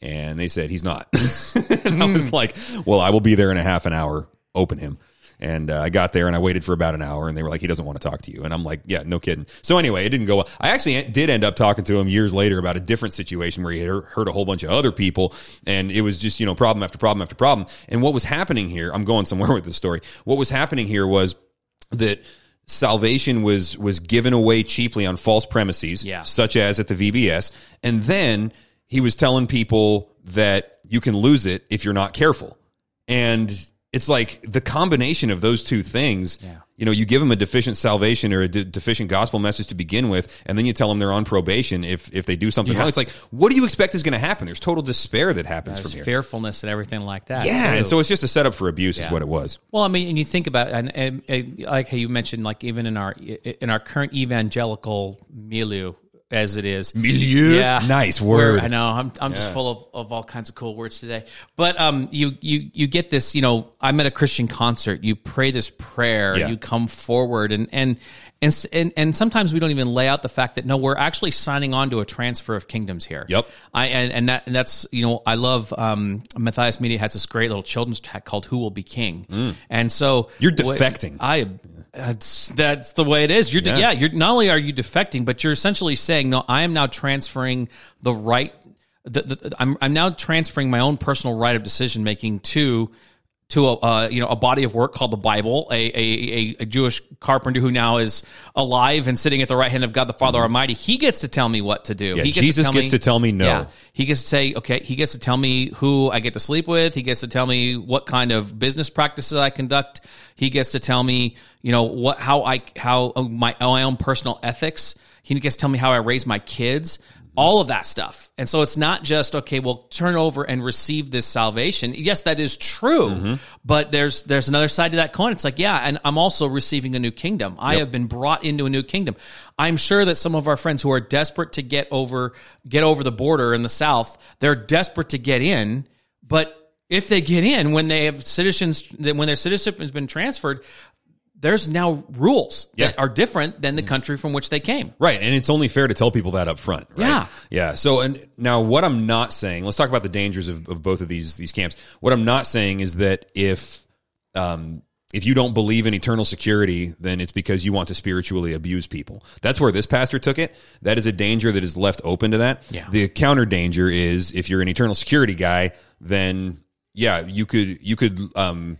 And they said, He's not. and I was hmm. like, Well, I will be there in a half an hour. Open him. And uh, I got there and I waited for about an hour and they were like, he doesn't want to talk to you. And I'm like, yeah, no kidding. So anyway, it didn't go well. I actually did end up talking to him years later about a different situation where he had heard a whole bunch of other people and it was just, you know, problem after problem after problem. And what was happening here, I'm going somewhere with this story. What was happening here was that salvation was was given away cheaply on false premises, Yeah. such as at the VBS, and then he was telling people that you can lose it if you're not careful. And it's like the combination of those two things. Yeah. You know, you give them a deficient salvation or a de- deficient gospel message to begin with, and then you tell them they're on probation if if they do something Yeah. wrong. It's like, what do you expect is going to happen? There's total despair that happens There's from here. fearfulness and everything like that. yeah, too. and so it's just a setup for abuse, is what it was. Well, I mean, and you think about and, and, and like how you mentioned, like even in our in our current evangelical milieu, as it is, Milieu, yeah, nice where- word. I know I'm I'm just full of, of all kinds of cool words today. But um, you you you get this. You know, I'm at a Christian concert. You pray this prayer. Yeah. You come forward, and and. And, and and sometimes we don't even lay out the fact that no, we're actually signing on to a transfer of kingdoms here. Yep. I and, and that and that's you know I love um, Matthias Media has this great little children's track called "Who Will Be King," and so Mm. You're defecting. I that's that's the way it is. You're Yeah. yeah. You're not only are you defecting, but you're essentially saying no. I am now transferring the right. The, the, I'm I'm now transferring my own personal right of decision making to to a uh, you know a body of work called the Bible, a, a a a Jewish carpenter who now is alive and sitting at the right hand of God the Father Almighty. He gets to tell me what to do. Yeah, he gets Jesus to tell gets me, to tell me no. Yeah, he gets to say okay. He gets to tell me who I get to sleep with. He gets to tell me what kind of business practices I conduct. He gets to tell me you know what how I how uh, my my own personal ethics. He gets to tell me how I raise my kids. All of that stuff. And so it's not just, okay, well, turn over and receive this salvation. Yes, that is true. Mm-hmm. But there's there's another side to that coin. It's like, yeah, and I'm also receiving a new kingdom. I have been brought into a new kingdom. I'm sure that some of our friends who are desperate to get over get over the border in the south, they're desperate to get in, But if they get in when they have citizens, when their citizenship has been transferred, there's now rules that are different than the country from which they came. Right, and it's only fair to tell people that up front. Right? Yeah. yeah. So, and now what I'm not saying, let's talk about the dangers of, of both of these these camps. What I'm not saying is that if um, if you don't believe in eternal security, then it's because you want to spiritually abuse people. That's where this pastor took it. That is a danger that is left open to that. Yeah. The counter danger is if you're an eternal security guy, then yeah, you could you could um,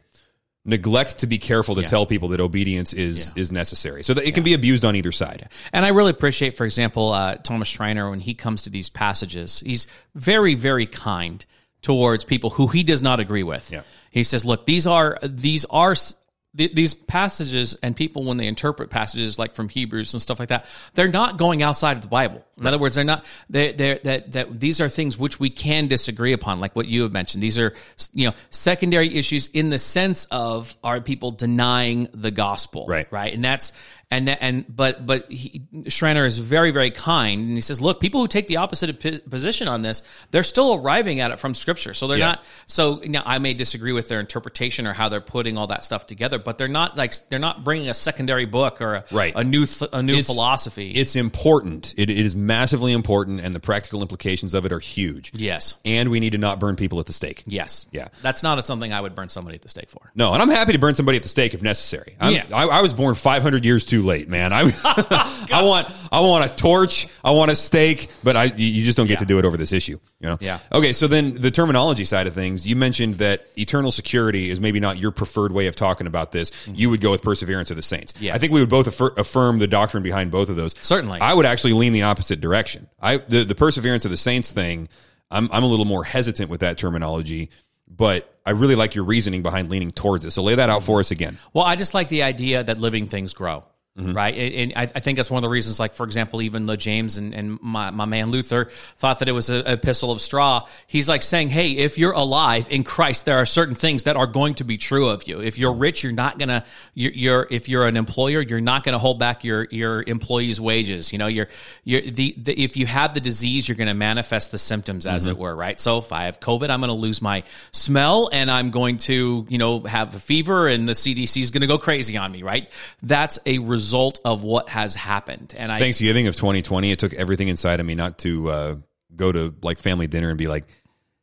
neglect to be careful to tell people that obedience is is necessary. So that it can be abused on either side. And I really appreciate, for example, uh, Thomas Schreiner when he comes to these passages. He's very, very kind towards people who he does not agree with. Yeah. He says, "Look, these are these are." Th- These passages and people, when they interpret passages like from Hebrews and stuff like that, they're not going outside of the Bible. In other words, they're not. They they're, that that these are things which we can disagree upon, like what you have mentioned. These are you know secondary issues in the sense of are people denying the gospel, Right. Right, and that's and and but but he, Schreiner is very very kind, and he says, look, people who take the opposite position on this, they're still arriving at it from Scripture, so they're Yeah. not. So now I may disagree with their interpretation or how they're putting all that stuff together, but they're not like they're not bringing a secondary book or a, Right. a new th- a new It's- philosophy. It's important. It, it is massively important, and the practical implications of it are huge. yes, And we need to not burn people at the stake. yes, Yeah. That's not something I would burn somebody at the stake for. No, and I'm happy to burn somebody at the stake if necessary. I'm, Yeah. I, I was born 500 years too late, man. I, I want, I want a torch, I want a stake, but I, you just don't get Yeah. to do it over this issue. You know? Yeah. Okay, so then the terminology side of things, you mentioned that eternal security is maybe not your preferred way of talking about this. You would go with perseverance of the saints. Mm-hmm. Yes. I think we would both affir- affirm the doctrine behind both of those. Certainly. I would actually lean the opposite direction. I the, the perseverance of the saints thing. I'm I'm a little more hesitant with that terminology, but I really like your reasoning behind leaning towards it. So lay that out for us again. Well, I just like the idea that living things grow. Mm-hmm. Right. And I, think that's one of the reasons, like, for example, even though James and, and my, my man Luther thought that it was an epistle of straw, he's like saying, hey, if you're alive in Christ, there are certain things that are going to be true of you. If you're rich, you're not going to, you're, you're, if you're an employer, you're not going to hold back your, your employees' wages. You know, you're, you're, the, the, if you have the disease, you're going to manifest the symptoms, as it were, right? So if I have COVID, I'm going to lose my smell and I'm going to, you know, have a fever and the CDC is going to go crazy on me, right? That's a result of what has happened. And I, Thanksgiving of 2020, it took everything inside of me not to uh, go to like family dinner and be like,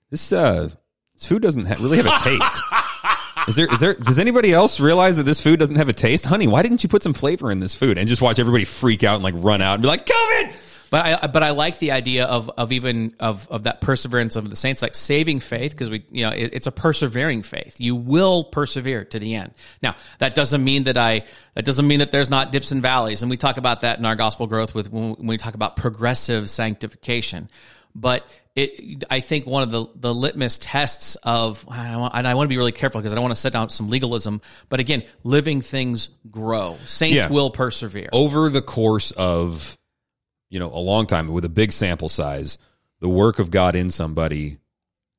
this uh, this food doesn't ha- really have a taste. Is there is there does anybody else realize that this food doesn't have a taste? Honey, why didn't you put some flavor in this food? And just watch everybody freak out and like run out and be like, COVID. But I but I like the idea of of even of of that perseverance of the saints, like saving faith, because we you know it, it's a persevering faith. You will persevere to the end. Now that doesn't mean that I that doesn't mean that there's not dips and valleys, and we talk about that in our gospel growth with when we talk about progressive sanctification. But it, I think one of the, the litmus tests of, and I want to be really careful because I don't want to set down some legalism. But again, living things grow. Saints Yeah. will persevere. Over the course of you know a long time with a big sample size, the work of God in somebody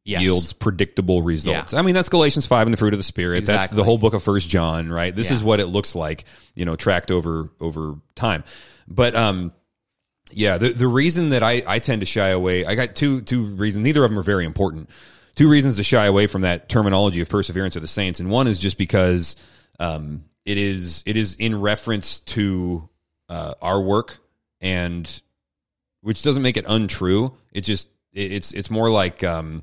Yes. yields predictable results. I mean, that's Galatians 5 and the fruit of the spirit. That's the whole book of First John, right? This Yeah. is what it looks like, you know, tracked over over time. But um yeah, the the reason that I I tend to shy away, I got two two reasons. Neither of them are very important. Two reasons to shy away from that terminology of perseverance of the saints, and one is just because um it is it is in reference to uh, our work and which doesn't make it untrue. It just it, it's it's more like um,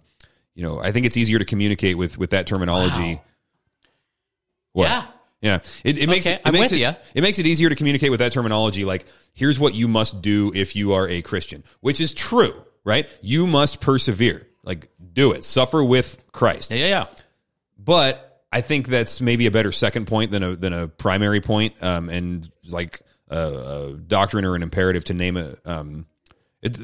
you know I think it's easier to communicate with with that terminology. Wow. What? Yeah. Yeah, it, it makes Okay, it, it makes it, ya. it makes it easier to communicate with that terminology. Like, here's what you must do if you are a Christian, which is true, right? You must persevere. Like, do it. Suffer with Christ. Yeah, yeah, yeah. But I think that's maybe a better second point than a than a primary point, um, and like a, a doctrine or an imperative to name a. Um, it,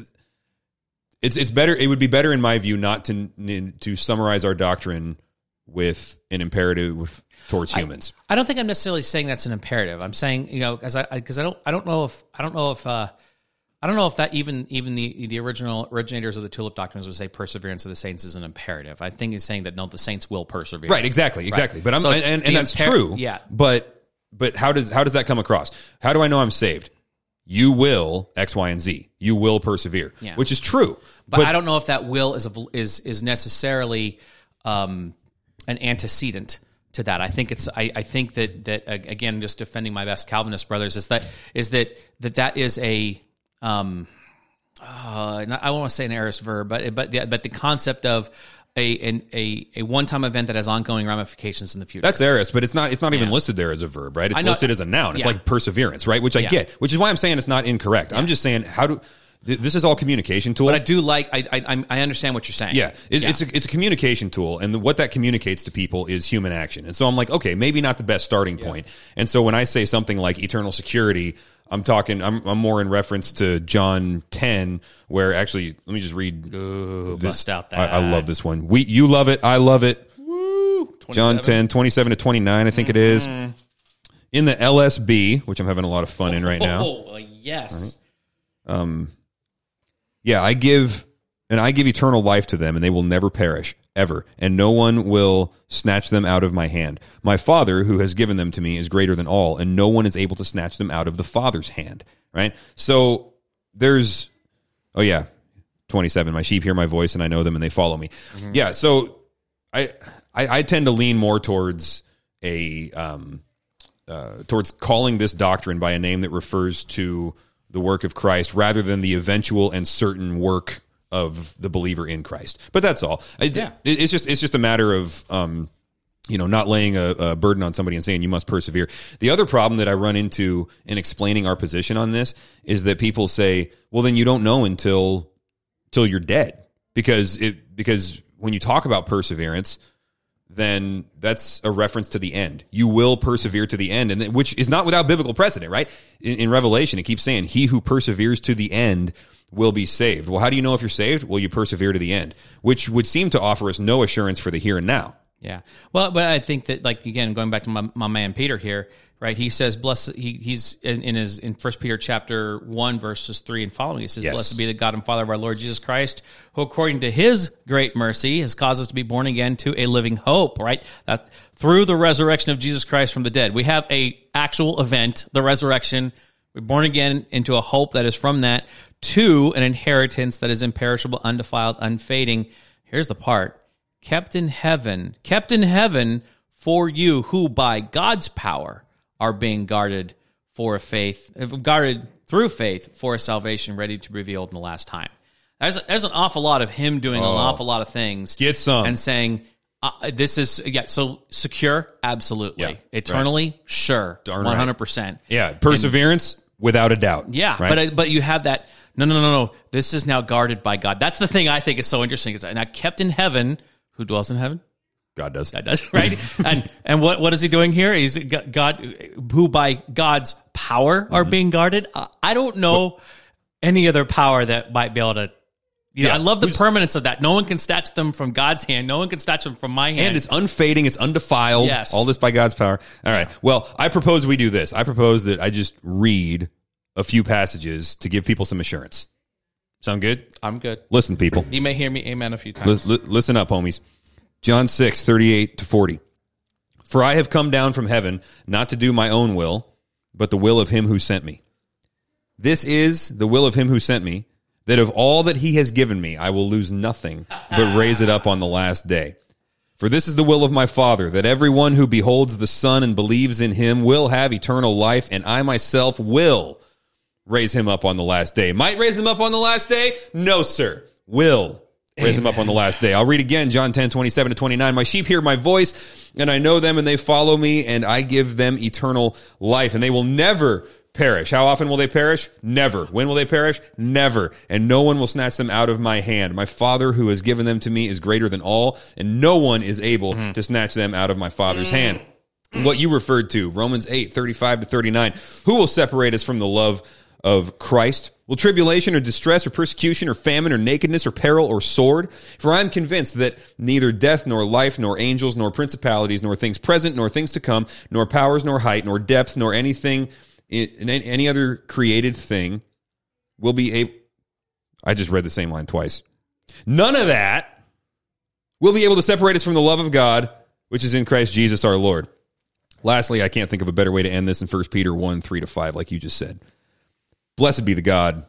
it's it's better. It would be better in my view not to to summarize our doctrine with an imperative towards humans. I don't think I'm necessarily saying that's an imperative. I'm saying, you know, because I because I don't I don't know if I don't know if uh, I don't know if that even even the the original originators of the tulip doctrines would say perseverance of the saints is an imperative. I think he's saying that no, the saints will persevere. Right, exactly, exactly. But I'm So and, and, the that's imper- true. yeah. But but how does how does that come across? How do I know I'm saved? You will X, Y, and Z. You will persevere, Yeah. which is true. But, I don't know if that will is a, is is necessarily um, an antecedent to that. I think it's. I, I think that that again, just defending my best Calvinist brothers is that is that that that is a. Um, uh, I won't want to say an aorist verb, but but the, but the concept of a an, a a one time event that has ongoing ramifications in the future. That's aorist, but it's not. It's not even Yeah. listed there as a verb, right? It's listed as a noun. It's Yeah. like perseverance, right? Which I Yeah. get. Which is why I'm saying it's not incorrect. I'm just saying how do th- this is all communication tool. but I do like. I I I understand what you're saying. Yeah, it, it's a it's a communication tool, and the, what that communicates to people is human action. And so I'm like, okay, maybe not the best starting point. And so when I say something like eternal security, I'm talking. I'm, I'm more in reference to John 10, where actually, let me just read. Ooh, bust out that. I, I love this one. We you love it, I love it. Woo, John 10, 27 to 29, I think it is. Mm-hmm. In the LSB, which I'm having a lot of fun in right now. Oh yes. Um. Yeah, I give and I give eternal life to them and they will never perish ever and no one will snatch them out of my hand. My Father who has given them to me is greater than all and no one is able to snatch them out of the Father's hand, right? So there's oh yeah, 27 my sheep hear my voice and I know them and they follow me. Yeah, so I, I I tend to lean more towards a um uh, towards calling this doctrine by a name that refers to the work of Christ rather than the eventual and certain work of the believer in Christ. But that's all. It- Yeah. it- it's just it's just a matter of um, you know not laying a, a burden on somebody and saying you must persevere. The other problem that I run into in explaining our position on this is that people say, "Well, then you don't know until till you're dead," because it because when you talk about perseverance then that's a reference to the end. You will persevere to the end, and then- which is not without biblical precedent, right? In, in Revelation, it keeps saying, "He who perseveres to the end will be saved." Well, how do you know if you're saved? Well, you persevere to the end, which would seem to offer us no assurance for the here and now. Yeah. Well, but I think that like again, going back to my, my man Peter here, right? He says, "Blessed." He, he's in, in his in First Peter chapter one verses three and following. He says, Yes. "Blessed be the God and Father of our Lord Jesus Christ, who according to His great mercy has caused us to be born again to a living hope." Right. That through the resurrection of Jesus Christ from the dead, we have a actual event, the resurrection. We're born again into a hope that is from that to an inheritance that is imperishable, undefiled, unfading. Here's the part kept in heaven, kept in heaven for you who by God's power are being guarded for a faith, guarded through faith for a salvation ready to be revealed in the last time. There's, there's an awful lot of him doing an awful lot of things. Get some. And saying, uh, this is, yeah, so secure, absolutely. Yeah, Eternally, sure. Darn right. 100%. Yeah, perseverance without a doubt. Yeah, right? but but you have that. No, no, no, no. This is now guarded by God. That's the thing I think is so interesting. Is now kept in heaven. Who dwells in heaven? God does. God does, right? and and what what is he doing here? He's God, who by God's power are Mm-hmm. being guarded. I- don't know any other power that might be able to. You know, Yeah, I love the who's- permanence of that. No one can snatch them from God's hand. No one can snatch them from my hand. and it's unfading, it's undefiled. Yes. All this by God's power. All right. Well, I propose we do this. I propose that I just read a few passages to give people some assurance. Sound good? I'm good. Listen, people. You may hear me amen a few times. Li- li- listen up, homies. John 6, 38 to 40. For I have come down from heaven not to do my own will, but the will of him who sent me. This is the will of him who sent me, that of all that he has given me, I will lose nothing, but raise it up on the last day. For this is the will of my Father, that everyone who beholds the Son and believes in him will have eternal life, and I myself will raise him up on the last day. Might raise him up on the last day? No, sir. Will raise him up on the last day. I'll read again, John 10, 27 to 29. My sheep hear my voice, and I know them, and they follow me, and I give them eternal life, and they will never perish. How often will they perish? Never. When will they perish? Never. And no one will snatch them out of my hand. My Father who has given them to me is greater than all, and no one is able mm-hmm. to snatch them out of my Father's mm. hand what you referred to, Romans 8, 35 to 39. Who will separate us from the love of Christ? Will tribulation or distress or persecution or famine or nakedness or peril or sword? For I am convinced that neither death nor life nor angels nor principalities nor things present nor things to come nor powers nor height nor depth nor anything in any other created thing will be able. I just read the same line twice. None of that will be able to separate us from the love of God, which is in Christ Jesus our Lord. Lastly, I can't think of a better way to end this in 1 Peter 1 3 to 5, like you just said. Blessed be the God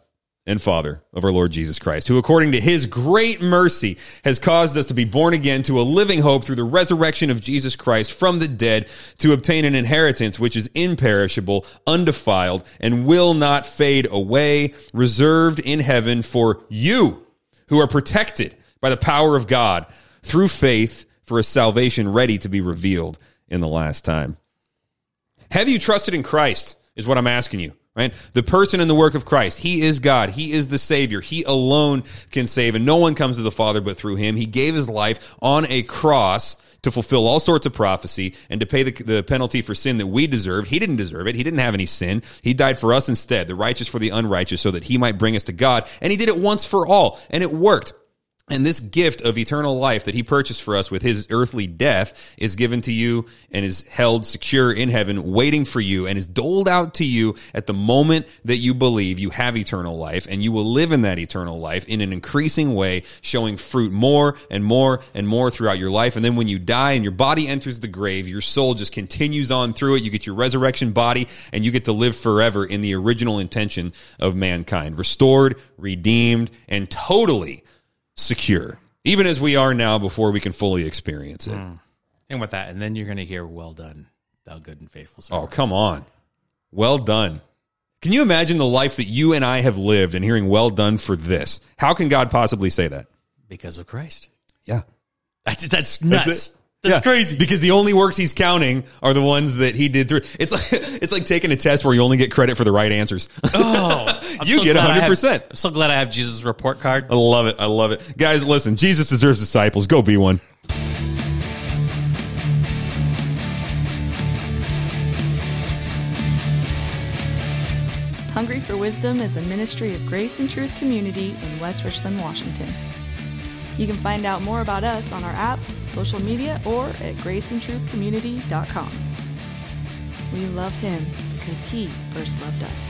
and Father of our Lord Jesus Christ, who according to his great mercy has caused us to be born again to a living hope through the resurrection of Jesus Christ from the dead to obtain an inheritance which is imperishable, undefiled, and will not fade away, reserved in heaven for you who are protected by the power of God through faith for a salvation ready to be revealed in the last time. Have you trusted in Christ? Is what I'm asking you right? The person and the work of Christ. He is God. He is the Savior. He alone can save, and no one comes to the Father but through Him. He gave His life on a cross to fulfill all sorts of prophecy and to pay the, the penalty for sin that we deserved. He didn't deserve it. He didn't have any sin. He died for us instead, the righteous for the unrighteous, so that He might bring us to God. And He did it once for all, and it worked. And this gift of eternal life that he purchased for us with his earthly death is given to you and is held secure in heaven, waiting for you and is doled out to you at the moment that you believe you have eternal life and you will live in that eternal life in an increasing way, showing fruit more and more and more throughout your life. And then when you die and your body enters the grave, your soul just continues on through it. You get your resurrection body and you get to live forever in the original intention of mankind, restored, redeemed, and totally secure, even as we are now before we can fully experience it. Hmm. And with that, and then you're going to hear, "Well done, thou good and faithful oh, servant." Oh, come on. Well done. Can you imagine the life that you and I have lived and hearing well done for this? How can God possibly say that? because of Christ. Yeah. That's that's nuts. That's, it. Yeah, crazy. Because the only works he's counting are the ones that he did through. It's like it's like taking a test where you only get credit for the right answers. Oh, I'm You get glad I have- 100%. I'm so glad I have Jesus' report card. I love it. I love it. Guys, listen, Jesus deserves disciples. Go be one. Hungry for Wisdom is a ministry of Grace and Truth Community in West Richland, Washington. You can find out more about us on our app, social media, or at graceandtruthcommunity.com. We love Him because He first loved us.